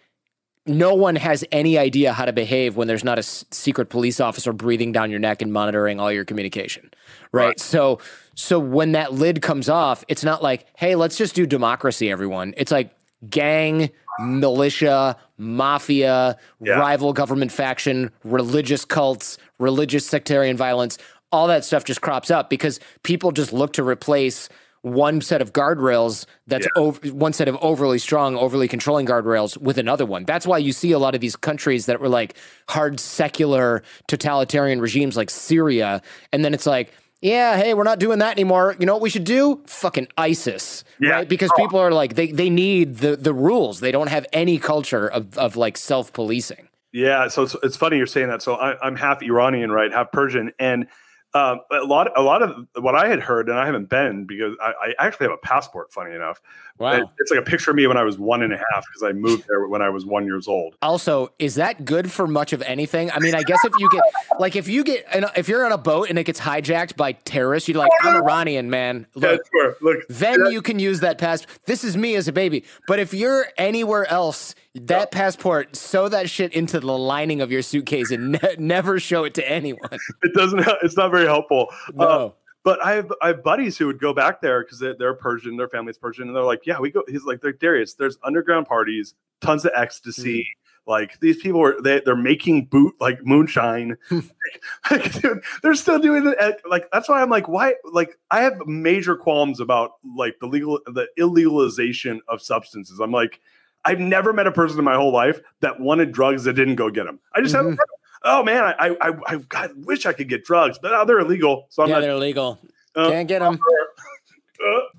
no one has any idea how to behave when there's not a s- secret police officer breathing down your neck and monitoring all your communication right? so so when that lid comes off it's not like hey let's just do democracy everyone it's like gang militia mafia Yeah. rival government faction religious cults religious sectarian violence all that stuff just crops up because people just look to replace one set of guardrails that's over, one set of overly strong, overly controlling guardrails with another one. That's why you see a lot of these countries that were like hard secular totalitarian regimes like Syria. And then it's like, yeah, hey, we're not doing that anymore. You know what we should do? Fucking ISIS. Yeah. Right? Because people are like, they, they need the, the rules. They don't have any culture of, of like self policing. Yeah, so it's, it's funny you're saying that. So I, I'm half Iranian, right? Half Persian, and Um, a lot, a lot of what I had heard, and I haven't been because I, I actually have a passport. Funny enough, Wow. It- it's like a picture of me when I was one and a half because I moved there when I was one years old. Also, is that good for much of anything? I mean, I guess if you get like if you get if you're on a boat and it gets hijacked by terrorists, you're like, I'm Iranian, man. Yeah, Look, sure. Look, then you can use that passport. This is me as a baby. But if you're anywhere else, that passport, sew that shit into the lining of your suitcase and ne- never show it to anyone. it doesn't. It's not very helpful. No. Uh, but I have I have buddies who would go back there because they're, they're Persian, their family's Persian, and they're like, yeah, we go. He's like, they're Darius. There's underground parties, tons of ecstasy. Mm. Like these people are they they're making boot like moonshine. Hmm. like, dude, they're still doing it. Like that's why I'm like, why? Like I have major qualms about like the legal the illegalization of substances. I'm like, I've never met a person in my whole life that wanted drugs that didn't go get them. I just haven't. Oh man, I I I, I wish I could get drugs, but now they're illegal. So I'm yeah, not. they're illegal. uh, Can't get them.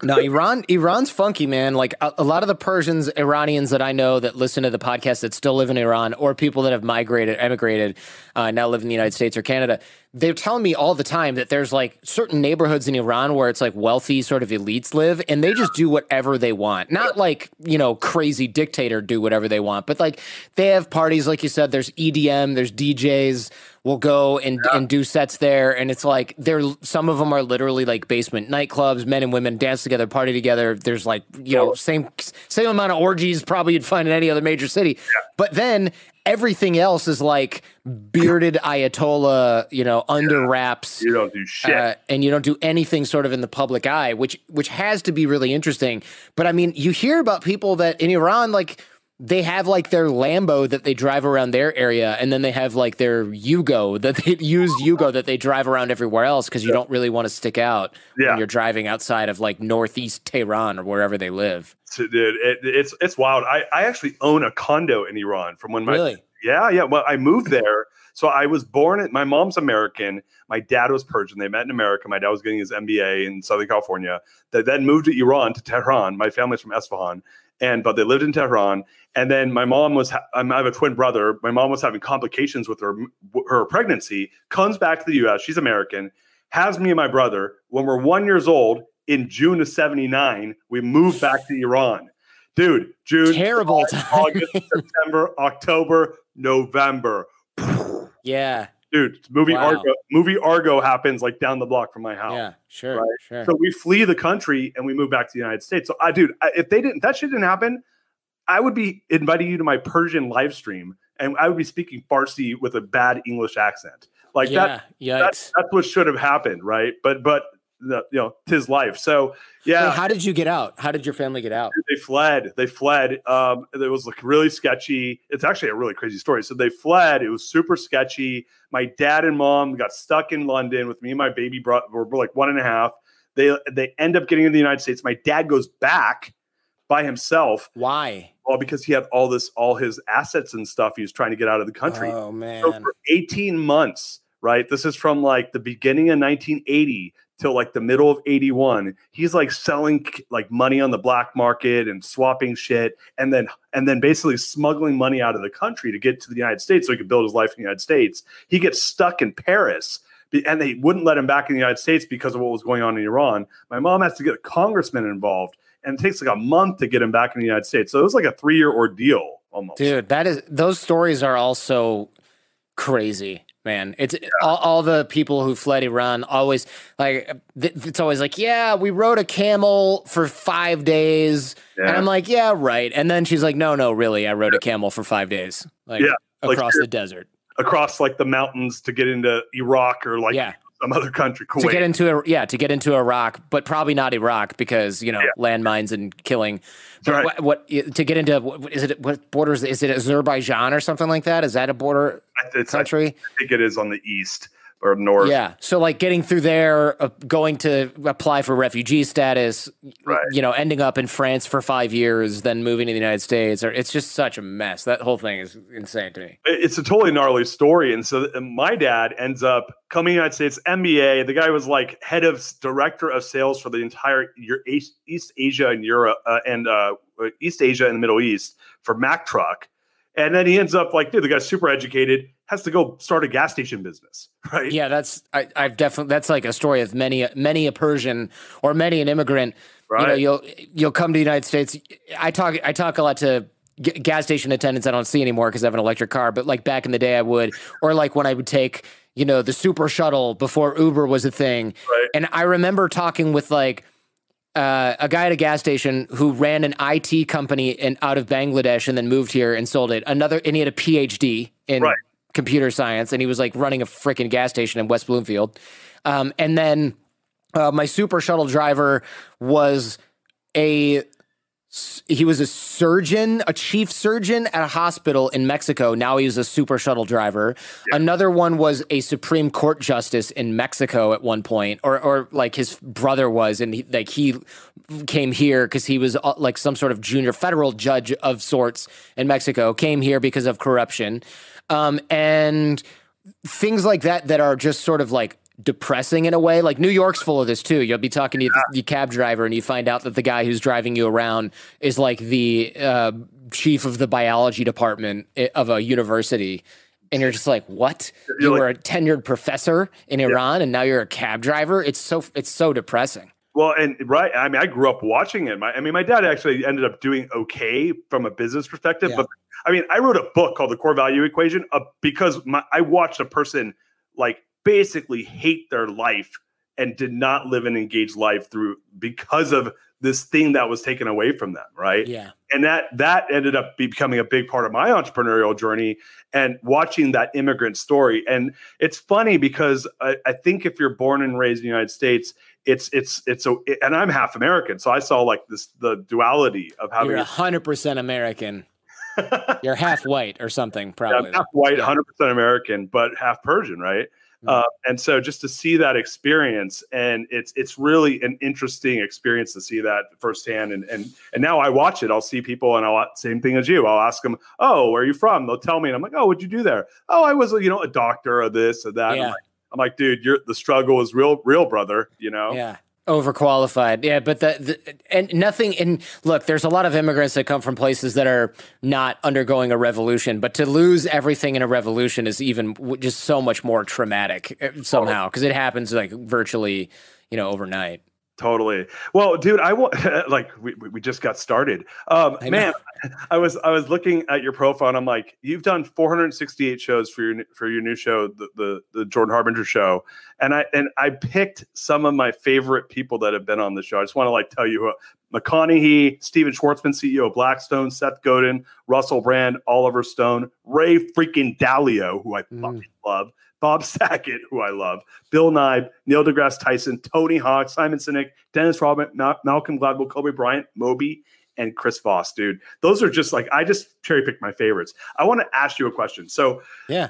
No, Iran. Iran's funky, man. Like a, a lot of the Persians, Iranians that I know that listen to the podcast that still live in Iran, or people that have migrated, emigrated, uh, now live in the United States or Canada. They're telling me all the time that there's like certain neighborhoods in Iran where it's like wealthy sort of elites live, and they just do whatever they want. Not like you know crazy dictator do whatever they want, but like they have parties, like you said. There's EDM, there's DJs. We'll go and, and do sets there, and it's like they're some of them are literally like basement nightclubs. Men and women dance together, party together. There's like you know same same amount of orgies probably you'd find in any other major city. But then everything else is like bearded ayatollah, you know, under wraps. you don't do shit. Uh, and you don't do anything sort of in the public eye, which which has to be really interesting. But I mean, you hear about people that in Iran, like they have like their Lambo that they drive around their area, and then they have like their Yugo that they used Yugo that they drive around everywhere else because you don't really want to stick out Yeah. when you're driving outside of like northeast Tehran or wherever they live. So, uh, dude, it, it's it's wild. I, I actually own a condo in Iran from when my Really? yeah yeah. Well, I moved there, so I was born. At, my mom's American. My dad was Persian. They met in America. My dad was getting his MBA in Southern California. They then moved to Iran to Tehran. My family's from Esfahan, and but they lived in Tehran. And then my mom was. Ha- I have a twin brother. My mom was having complications with her her pregnancy. Comes back to the U.S. She's American. Has me and my brother. When we're one years old, in June of '79, we moved back to Iran. Dude, June, Terrible July, time. August, September, October, November. Yeah, Dude, movie Wow. Argo, movie Argo happens like down the block from my house. yeah, sure, Right. sure. So we flee the country and we move back to the United States. So I, dude, I, if they didn't, that shit didn't happen, I would be inviting you to my Persian live stream, and I would be speaking Farsi with a bad English accent. Like that, yeah, that. yikes. That's what should have happened, right? But but you know, tis life. So yeah, how did you get out? How did your family get out? they fled. They fled. Um, it was like really sketchy. It's actually a really crazy story. So they fled. It was super sketchy. My dad and mom got stuck in London with me and my baby brother. We're like one and a half. They they end up getting in the United States. My dad goes back by himself. Why? Well, because he had all this, all his assets and stuff. He was trying to get out of the country. Oh man. So for 18 months, right? This is from like the beginning of 1980 till like the middle of 81. He's like selling like money on the black market and swapping shit and then and then basically smuggling money out of the country to get to the United States so he could build his life in the United States. He gets stuck in Paris and they wouldn't let him back in the United States because of what was going on in Iran. My mom has to get a congressman involved and it takes like a month to get him back in the United States. So it was like a 3-year ordeal almost. Dude, that is those stories are also crazy, man. It's all, all the people who fled Iran always like it's always like, yeah, we rode a camel for five days, and I'm like, yeah, right. And then she's like, no, no, really, I rode a camel for five days, like Yeah, like across you're- the desert. across like the mountains to get into Iraq or like Yeah. Some other country, to get into a, yeah to get into Iraq, but probably not Iraq because you know Yeah. landmines and killing. But right. what, what to get into? What, is it what borders? Is it Azerbaijan or something like that? Is that a border I- it's- I country? think it is on the east or north. Yeah. So like getting through there, uh, going to apply for refugee status, Right. you know, ending up in France for five years, then moving to the United States, or it's just such a mess. That whole thing is insane to me. It's a totally gnarly story. And so th- my dad ends up coming to the United States, MBA. The guy was like head of director of sales for the entire East Asia and Europe uh, and uh, East Asia and the Middle East for Mack Truck. And then he ends up like, dude, the guy's super educated, has to go start a gas station business, right? Yeah, that's I, I've definitely that's like a story of many many a Persian or many an immigrant. Right. You know, you'll you'll come to the United States. I talk I talk a lot to g- gas station attendants. I don't see anymore because I have an electric car. But like back in the day, I would, or like when I would take you know the super shuttle before Uber was a thing. Right. And I remember talking with like uh, a guy at a gas station who ran an IT company in out of Bangladesh and then moved here and sold it. Another, and he had a PhD in Right. computer science, and he was like running a freaking gas station in West Bloomfield. Um, and then uh, my super shuttle driver was a he was a surgeon, a chief surgeon at a hospital in Mexico. Now he's a super shuttle driver. Another one was a Supreme Court justice in Mexico at one point, or or like his brother was, and he, like he came here because he was uh, like some sort of junior federal judge of sorts in Mexico. Came here because of corruption, um, and things like that that are just sort of like depressing in a way. Like New York's full of this too. You'll be talking to the cab driver and you find out that the guy who's driving you around is like the uh, chief of the biology department of a university. And you're just like, what? You're You like- were a tenured professor in Iran and now you're a cab driver? It's so it's so depressing. Well, and right, I mean, I grew up watching it. My, I mean, my dad actually ended up doing okay from a business perspective. Yeah. But I mean, I wrote a book called The Core Value Equation uh, because my, I watched a person like basically hate their life and did not live an engaged life through because of this thing that was taken away from them. Right. Yeah. and that that ended up becoming a big part of my entrepreneurial journey and watching that immigrant story and it's funny because I, I think if you're born and raised in the united states it's it's it's a and i'm half american so i saw like this the duality of having You're hundred percent American. You're half white or something, probably. half white Yeah. 100% american but half persian right Mhm. uh, and so just to see that experience and it's it's really an interesting experience to see that firsthand and and and now i watch it i'll see people and i'll same thing as you i'll ask them oh where are you from they'll tell me and i'm like oh what'd you do there oh i was you know a doctor or this or that I'm like, I'm like, dude, you're the struggle is real, real, brother. You know, Yeah. Overqualified. Yeah, but the, the and nothing and look, there's a lot of immigrants that come from places that are not undergoing a revolution, but to lose everything in a revolution is even just so much more traumatic uh, somehow because it happens like virtually, you know, overnight. Totally. Well, dude, I want like we, we just got started. Um, I man, I was I was looking at your profile and I'm like, you've done 468 shows for your for your new show, the the, the Jordan Harbinger show, and I and I picked some of my favorite people that have been on the show. I just want to like tell you who McConaughey, Stephen Schwarzman, CEO of Blackstone, Seth Godin, Russell Brand, Oliver Stone, Ray freaking Dalio, who I Mm. fucking love. Bob Saget, who I love, Bill Nye, Neil deGrasse Tyson, Tony Hawk, Simon Sinek, Dennis Rodman, Ma- Malcolm Gladwell, Kobe Bryant, Moby, and Chris Voss, dude. Those are just like, I just cherry picked my favorites. I want to ask you a question. So, Yeah.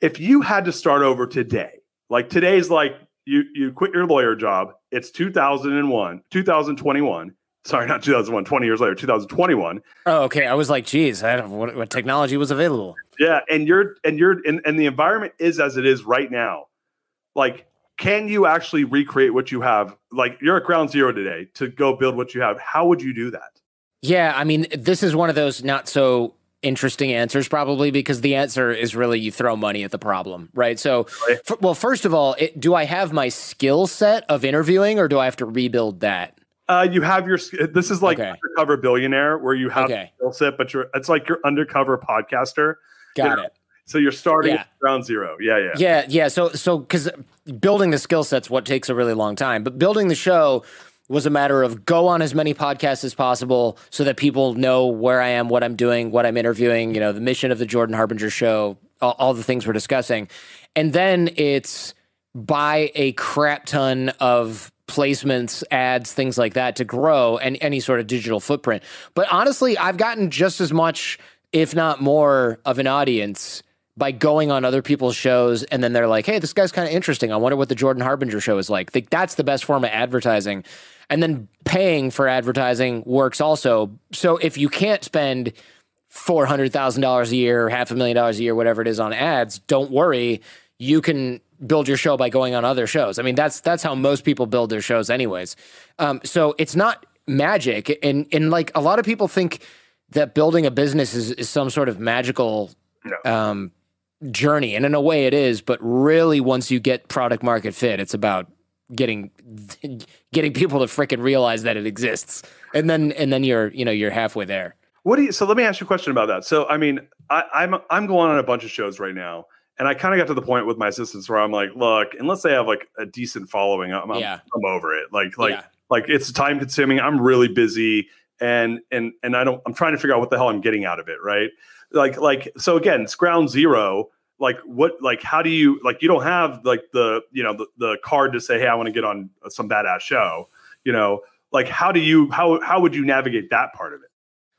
if you had to start over today, like today's like you you quit your lawyer job, it's 2001, 2021. Sorry, not 2001, 20 years later, 2021. Oh, okay. I was like, geez, I don't what, what technology was available. Yeah, and you're and you're and, and the environment is as it is right now. Like, can you actually recreate what you have? Like, you're at ground zero today to go build what you have. How would you do that? Yeah, I mean, this is one of those not so interesting answers, probably because the answer is really you throw money at the problem, right? So, Right. f- well, first of all, it, do I have my skill set of interviewing, or do I have to rebuild that? Uh, you have your. This is like Okay. undercover billionaire, where you have Okay. skill set, but you're. It's like you're undercover podcaster. Got Yeah. it. So you're starting Yeah. at ground zero. Yeah, yeah. Yeah, yeah. So, so because building the skill set's what takes a really long time, but building the show was a matter of go on as many podcasts as possible so that people know where I am, what I'm doing, what I'm interviewing. You know, the mission of the Jordan Harbinger show, all, all the things we're discussing, and then it's buy a crap ton of placements, ads, things like that to grow and any sort of digital footprint. But honestly, I've gotten just as much, if not more, of an audience by going on other people's shows and then they're like, hey, this guy's kind of interesting. I wonder what the Jordan Harbinger show is like. That's the best form of advertising. And then paying for advertising works also. So if you can't spend four hundred thousand dollars a year, half a million dollars a year, whatever it is on ads, don't worry. You can build your show by going on other shows. I mean, that's that's how most people build their shows, anyways. Um, so it's not magic, and and like a lot of people think that building a business is, is some sort of magical Yeah. um, journey, and in a way it is. But really, once you get product market fit, it's about getting getting people to freaking realize that it exists, and then and then you're you know you're halfway there. What do you? So let me ask you a question about that. So I mean, I, I'm I'm going on a bunch of shows right now, and I kind of got to the point with my assistants where I'm like, look, unless they have like a decent following, I'm I'm, Yeah. I'm over it. Like like Yeah. like it's time consuming. I'm really busy, and and and I don't. I'm trying to figure out what the hell I'm getting out of it. Right? Like like so again, it's ground zero. Like what? Like how do you like? You don't have like the you know the, the card to say, hey, I want to get on some badass show. You know, like how do you how how would you navigate that part of it?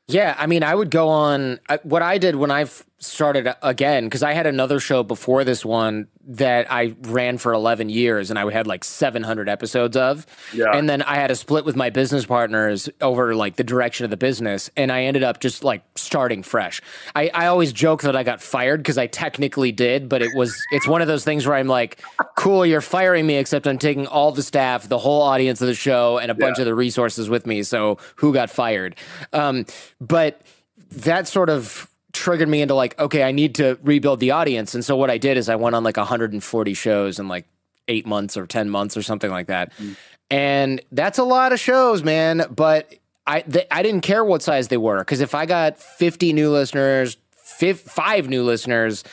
Yeah, I mean, I would go on. I, what I did when I f- started again, because I had another show before this one that I ran for 11 years and I had like 700 episodes of. Yeah. And then I had a split with my business partners over like the direction of the business. And I ended up just like starting fresh. I, I always joke that I got fired because I technically did, but it was, it's one of those things where I'm like, cool, you're firing me, except I'm taking all the staff, the whole audience of the show, and a bunch Yeah. of the resources with me. So who got fired? Um, but that sort of triggered me into like, okay, I need to rebuild the audience. And so what I did is I went on like 140 shows in like eight months or 10 months or something like that. And that's a lot of shows, man. But I, th- I didn't care what size they were. Cause if I got 50 new listeners, fif- five new listeners,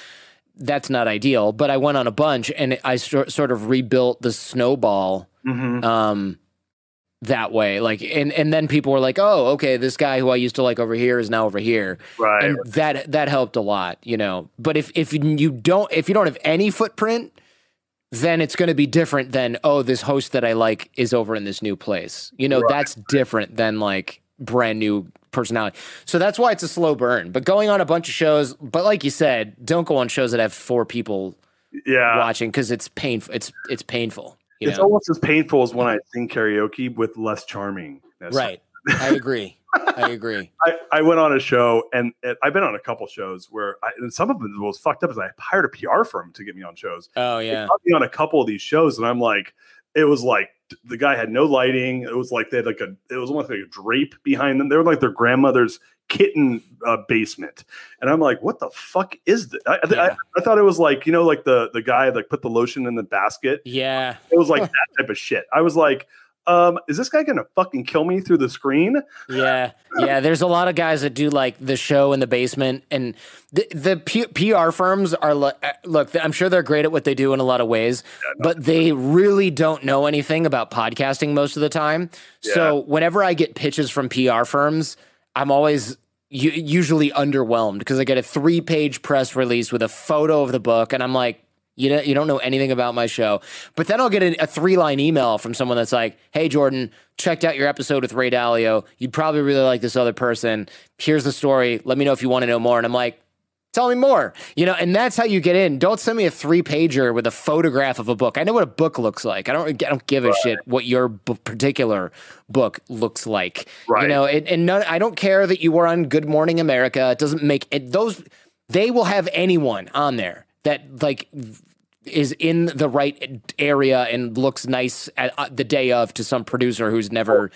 that's not ideal. But I went on a bunch and I sor- sort of rebuilt the snowball Mm-hmm. um that way. Like and and then people were like oh okay this guy who i used to like over here is now over here. Right. and that that helped a lot you know. But if if you don't if you don't have any footprint then it's going to be different than oh this host that i like is over in this new place. You know Right. that's different than like brand new personality. So that's why it's a slow burn. But going on a bunch of shows but like you said don't go on shows that have four people yeah. watching because it's painful it's it's painful you It's know? almost as painful as when I sing karaoke with less charming. right i agree i agree I, I went on a show and, and I've been on a couple shows where I, and some of them was fucked up is I hired a PR firm to get me on shows. oh They yeah got me on a couple of these shows and I'm like, it was like the guy had no lighting. It was like they had like a, it was almost like a drape behind them. They were like their grandmother's kitten uh, basement. And I'm like, what the fuck is this? I, I, Yeah. I, thought it was like, you know, like the, the guy like put the lotion in the basket. yeah It was like that type of shit. I was like, um, is this guy gonna fucking kill me through the screen? Yeah, yeah. There's a lot of guys that do like the show in the basement, and the the P- PR firms are li- uh, look. I'm sure they're great at what they do in a lot of ways, but they really don't know anything about podcasting most of the time. So whenever I get pitches from PR firms, I'm always usually underwhelmed because I get a three page press release with a photo of the book, and I'm like. You know, you don't know anything about my show. But then I'll get a, a three line email from someone that's like, Hey, Jordan, checked out your episode with Ray Dalio. You'd probably really like this other person. Here's the story. Let me know if you want to know more. And I'm like, Tell me more. You know, and that's how you get in. Don't send me a three pager with a photograph of a book. I know what a book looks like. I don't. I don't give a shit what your b- particular book looks like. Right. You know, and, and none, I don't care that you were on Good Morning America. It doesn't make it. Those they will have anyone on there that like is in the right area and looks nice at uh, the day of to some producer who's never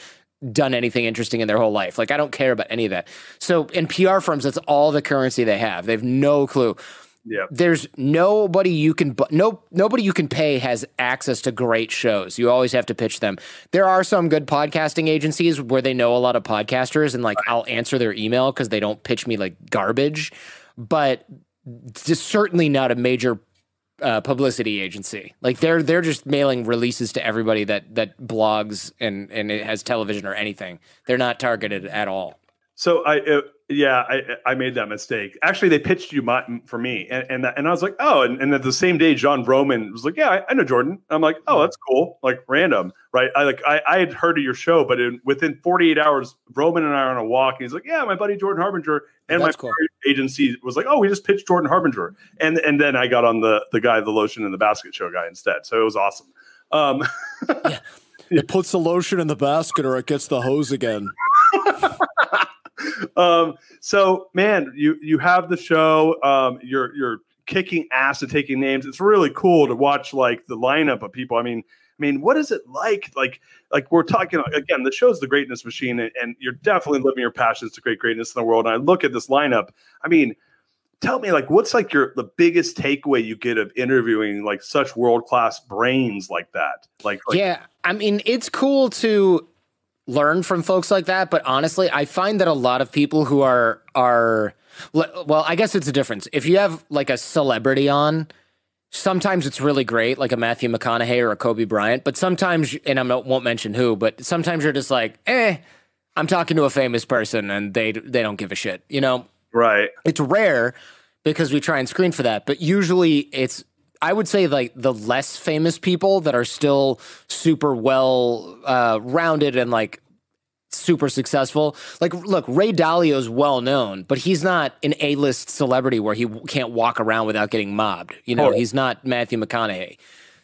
done anything interesting in their whole life. Like I don't care about any of that. So in PR firms, that's all the currency they have. They have no clue. Yeah. There's nobody you can no nobody you can pay has access to great shows. You always have to pitch them. There are some good podcasting agencies where they know a lot of podcasters and like I'll answer their email because they don't pitch me like garbage, but just certainly not a major uh, publicity agency. Like they're they're just mailing releases to everybody that that blogs and and it has television or anything. They're not targeted at all. So I, uh, yeah, I, I made that mistake. Actually, they pitched you my, for me, and and, and I was like, oh, and, and at the same day, John Roman was like, yeah, I, I know Jordan. I'm like, oh, that's cool, like random, right? I like I, I had heard of your show, but in, within 48 hours, Roman and I are on a walk, and he's like, yeah, my buddy Jordan Harbinger, and That's my cool. agency was like, oh, we just pitched Jordan Harbinger, and and then I got on the the guy, the lotion in the basket show guy instead, so it was awesome. Um, It puts the lotion in the basket or it gets the hose again. um, so man, you you have the show. Um, you're you're kicking ass and taking names. It's really cool to watch like the lineup of people. I mean, I mean, what is it like? Like, like we're talking again. The show's the greatness machine, and, and you're definitely living your passions to create greatness in the world. And I look at this lineup. I mean, tell me, like, what's like your the biggest takeaway you get of interviewing like such world class brains like that? Like, like, yeah, I mean, it's cool to learn from folks like that, but honestly, I find that a lot of people who are are well, I guess it's a difference. If you have like a celebrity on, sometimes it's really great, like a Matthew McConaughey or a Kobe Bryant. But sometimes, and I won't mention who, but sometimes you're just like, eh, I'm talking to a famous person and they they don't give a shit. You know, right? It's rare because we try and screen for that, but usually it's. I would say like the less famous people that are still super well uh, rounded and like super successful. Like, look, Ray Dalio is well known, but he's not an A list celebrity where he can't walk around without getting mobbed. You know, he's not Matthew McConaughey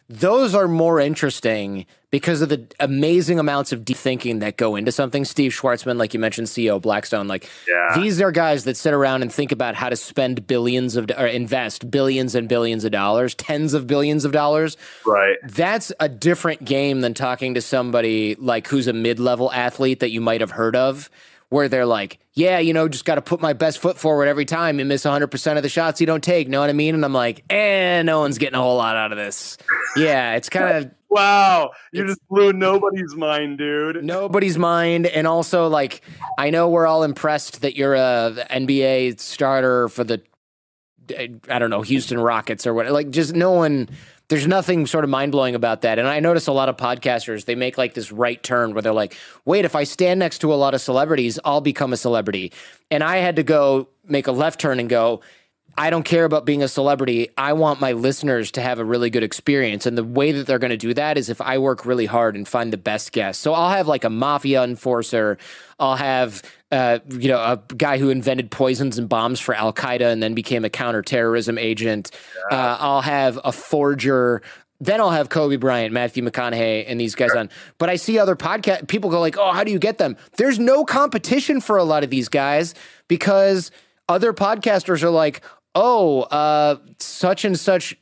those are more interesting because of the amazing amounts of deep thinking that go into something. Steve Schwarzman, like you mentioned, CEO Blackstone, like yeah. these are guys that sit around and think about how to spend billions of or invest billions and billions of dollars, tens of billions of dollars. Right. That's a different game than talking to somebody like who's a mid-level athlete that you might have heard of where they're like, yeah, you know, just got to put my best foot forward every time and miss 100% of the shots you don't take. Know what I mean? And I'm like, eh, no one's getting a whole lot out of this. Yeah, it's kind of. Wow. You just blew nobody's mind, dude. Nobody's mind. And also, like, I know we're all impressed that you're a NBA starter for the, I don't know, Houston Rockets or what. Like, just no one there's nothing sort of mind blowing about that. And I notice a lot of podcasters, they make like this right turn where they're like, wait, if I stand next to a lot of celebrities, I'll become a celebrity. And I had to go make a left turn and go, I don't care about being a celebrity. I want my listeners to have a really good experience. And the way that they're going to do that is if I work really hard and find the best guests. So I'll have like a mafia enforcer. I'll have, uh, you know, a guy who invented poisons and bombs for Al Qaeda and then became a counterterrorism agent. Yeah. Uh, I'll have a forger. Then I'll have Kobe Bryant, Matthew McConaughey, and these guys sure. on. But I see other podcast people go like, "Oh, how do you get them?" There's no competition for a lot of these guys because other podcasters are like, oh, uh, such and such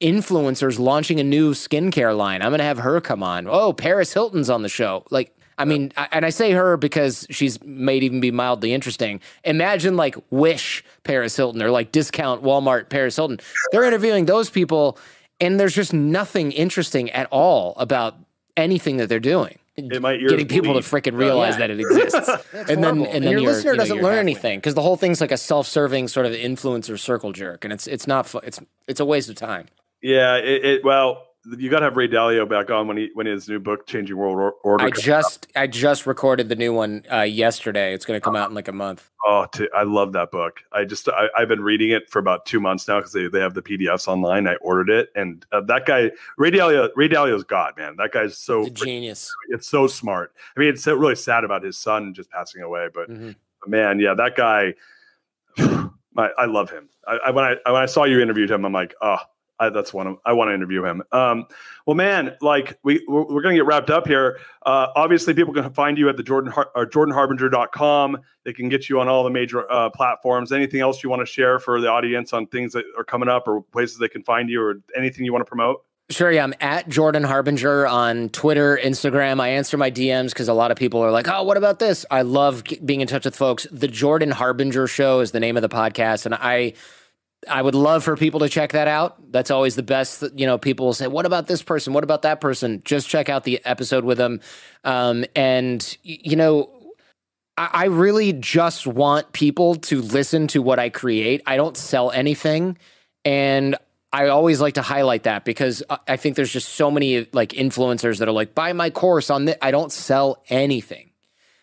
influencers launching a new skincare line. I'm going to have her come on. Oh, Paris Hilton's on the show. Like, I mean, and I say her because she's might even be mildly interesting. Imagine like Wish Paris Hilton or like discount Walmart Paris Hilton. They're interviewing those people, and there's just nothing interesting at all about anything that they're doing getting people bleed. to freaking realize yeah. that it exists. and then and, then your listener doesn't you know, learn anything because the whole thing's like a self-serving sort of influencer circle jerk, and it's it's not it's it's a waste of time. Yeah, it, it well, you got to have Ray Dalio back on when he when his new book Changing World Order. I just out. I just recorded the new one uh, yesterday. It's going to come out in like a month. Oh, t- I love that book. I just I, have been reading it for about two months now because they, they have the PDFs online. I ordered it, and uh, that guy Ray Dalio Ray Dalio's god man. That guy's so genius. It's so smart. I mean, it's really sad about his son just passing away, but mm-hmm. man, yeah, that guy. I, I love him. I, I, when I when I saw you interviewed him, I'm like, oh, I, that's one of, I want to interview him. Um, well, man, like we we're, we're going to get wrapped up here. Uh, obviously, people can find you at the Jordan Har- or JordanHarbinger.com. They can get you on all the major uh, platforms. Anything else you want to share for the audience on things that are coming up or places they can find you or anything you want to promote? Sure, yeah. I'm at Jordan Harbinger on Twitter, Instagram. I answer my DMs because a lot of people are like, oh, what about this? I love being in touch with folks. The Jordan Harbinger Show is the name of the podcast. And I I would love for people to check that out. That's always the best. You know, people will say, "What about this person? What about that person?" Just check out the episode with them. Um, and you know, I, I really just want people to listen to what I create. I don't sell anything, and I always like to highlight that because I think there's just so many like influencers that are like, "Buy my course on this." I don't sell anything.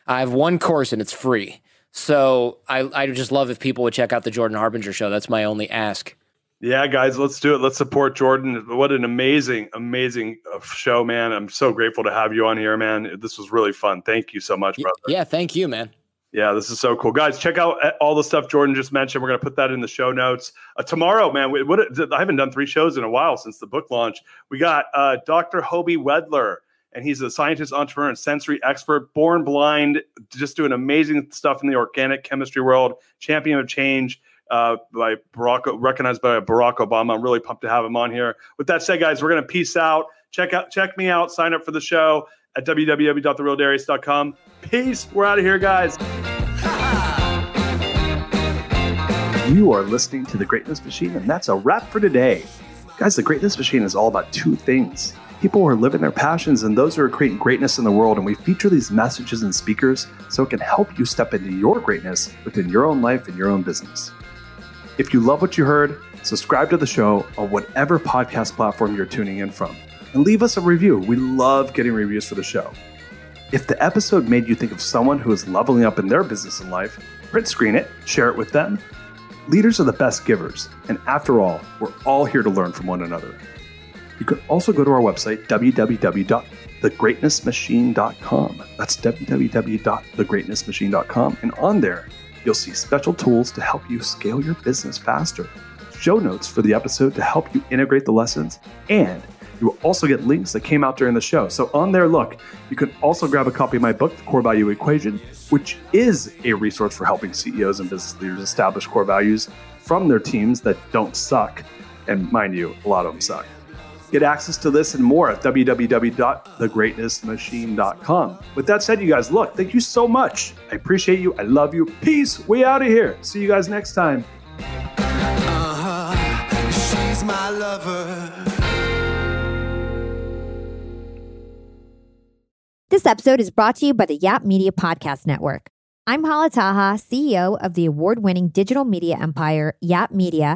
I have one course and it's free. So I I just love if people would check out the Jordan Harbinger show. That's my only ask. Yeah, guys, let's do it. Let's support Jordan. What an amazing, amazing uh, show, man. I'm so grateful to have you on here, man. This was really fun. Thank you so much, brother. Yeah, thank you, man. Yeah, this is so cool, guys. Check out uh, all the stuff Jordan just mentioned. We're gonna put that in the show notes uh, tomorrow, man. We, what, I haven't done three shows in a while since the book launch. We got uh, Dr. Hoby Wedler and he's a scientist, entrepreneur, and sensory expert, born blind, just doing amazing stuff in the organic chemistry world, champion of change. Uh, by Barack, recognized by Barack Obama. I'm really pumped to have him on here. With that said, guys, we're going to peace out. check out check me out. Sign up for the show at www.therealdarius.com. Peace. We're out of here, guys. You are listening to The Greatness Machine, and that's a wrap for today. Guys, The Greatness Machine is all about two things people who are living their passions and those who are creating greatness in the world. And we feature these messages and speakers so it can help you step into your greatness within your own life and your own business. If you love what you heard, subscribe to the show on whatever podcast platform you're tuning in from and leave us a review. We love getting reviews for the show. If the episode made you think of someone who is leveling up in their business and life, print screen it, share it with them. Leaders are the best givers, and after all, we're all here to learn from one another. You can also go to our website, www.thegreatnessmachine.com. That's www.thegreatnessmachine.com. And on there, you'll see special tools to help you scale your business faster, show notes for the episode to help you integrate the lessons, and you will also get links that came out during the show. So on there, look, you can also grab a copy of my book, The Core Value Equation, which is a resource for helping CEOs and business leaders establish core values from their teams that don't suck. And mind you, a lot of them suck. Get access to this and more at www.thegreatnessmachine.com. With that said, you guys, look, thank you so much. I appreciate you. I love you. Peace. We out of here. See you guys next time. Uh-huh. She's my lover. This episode is brought to you by the Yap Media Podcast Network. I'm Hala Taha, CEO of the award winning digital media empire, Yap Media,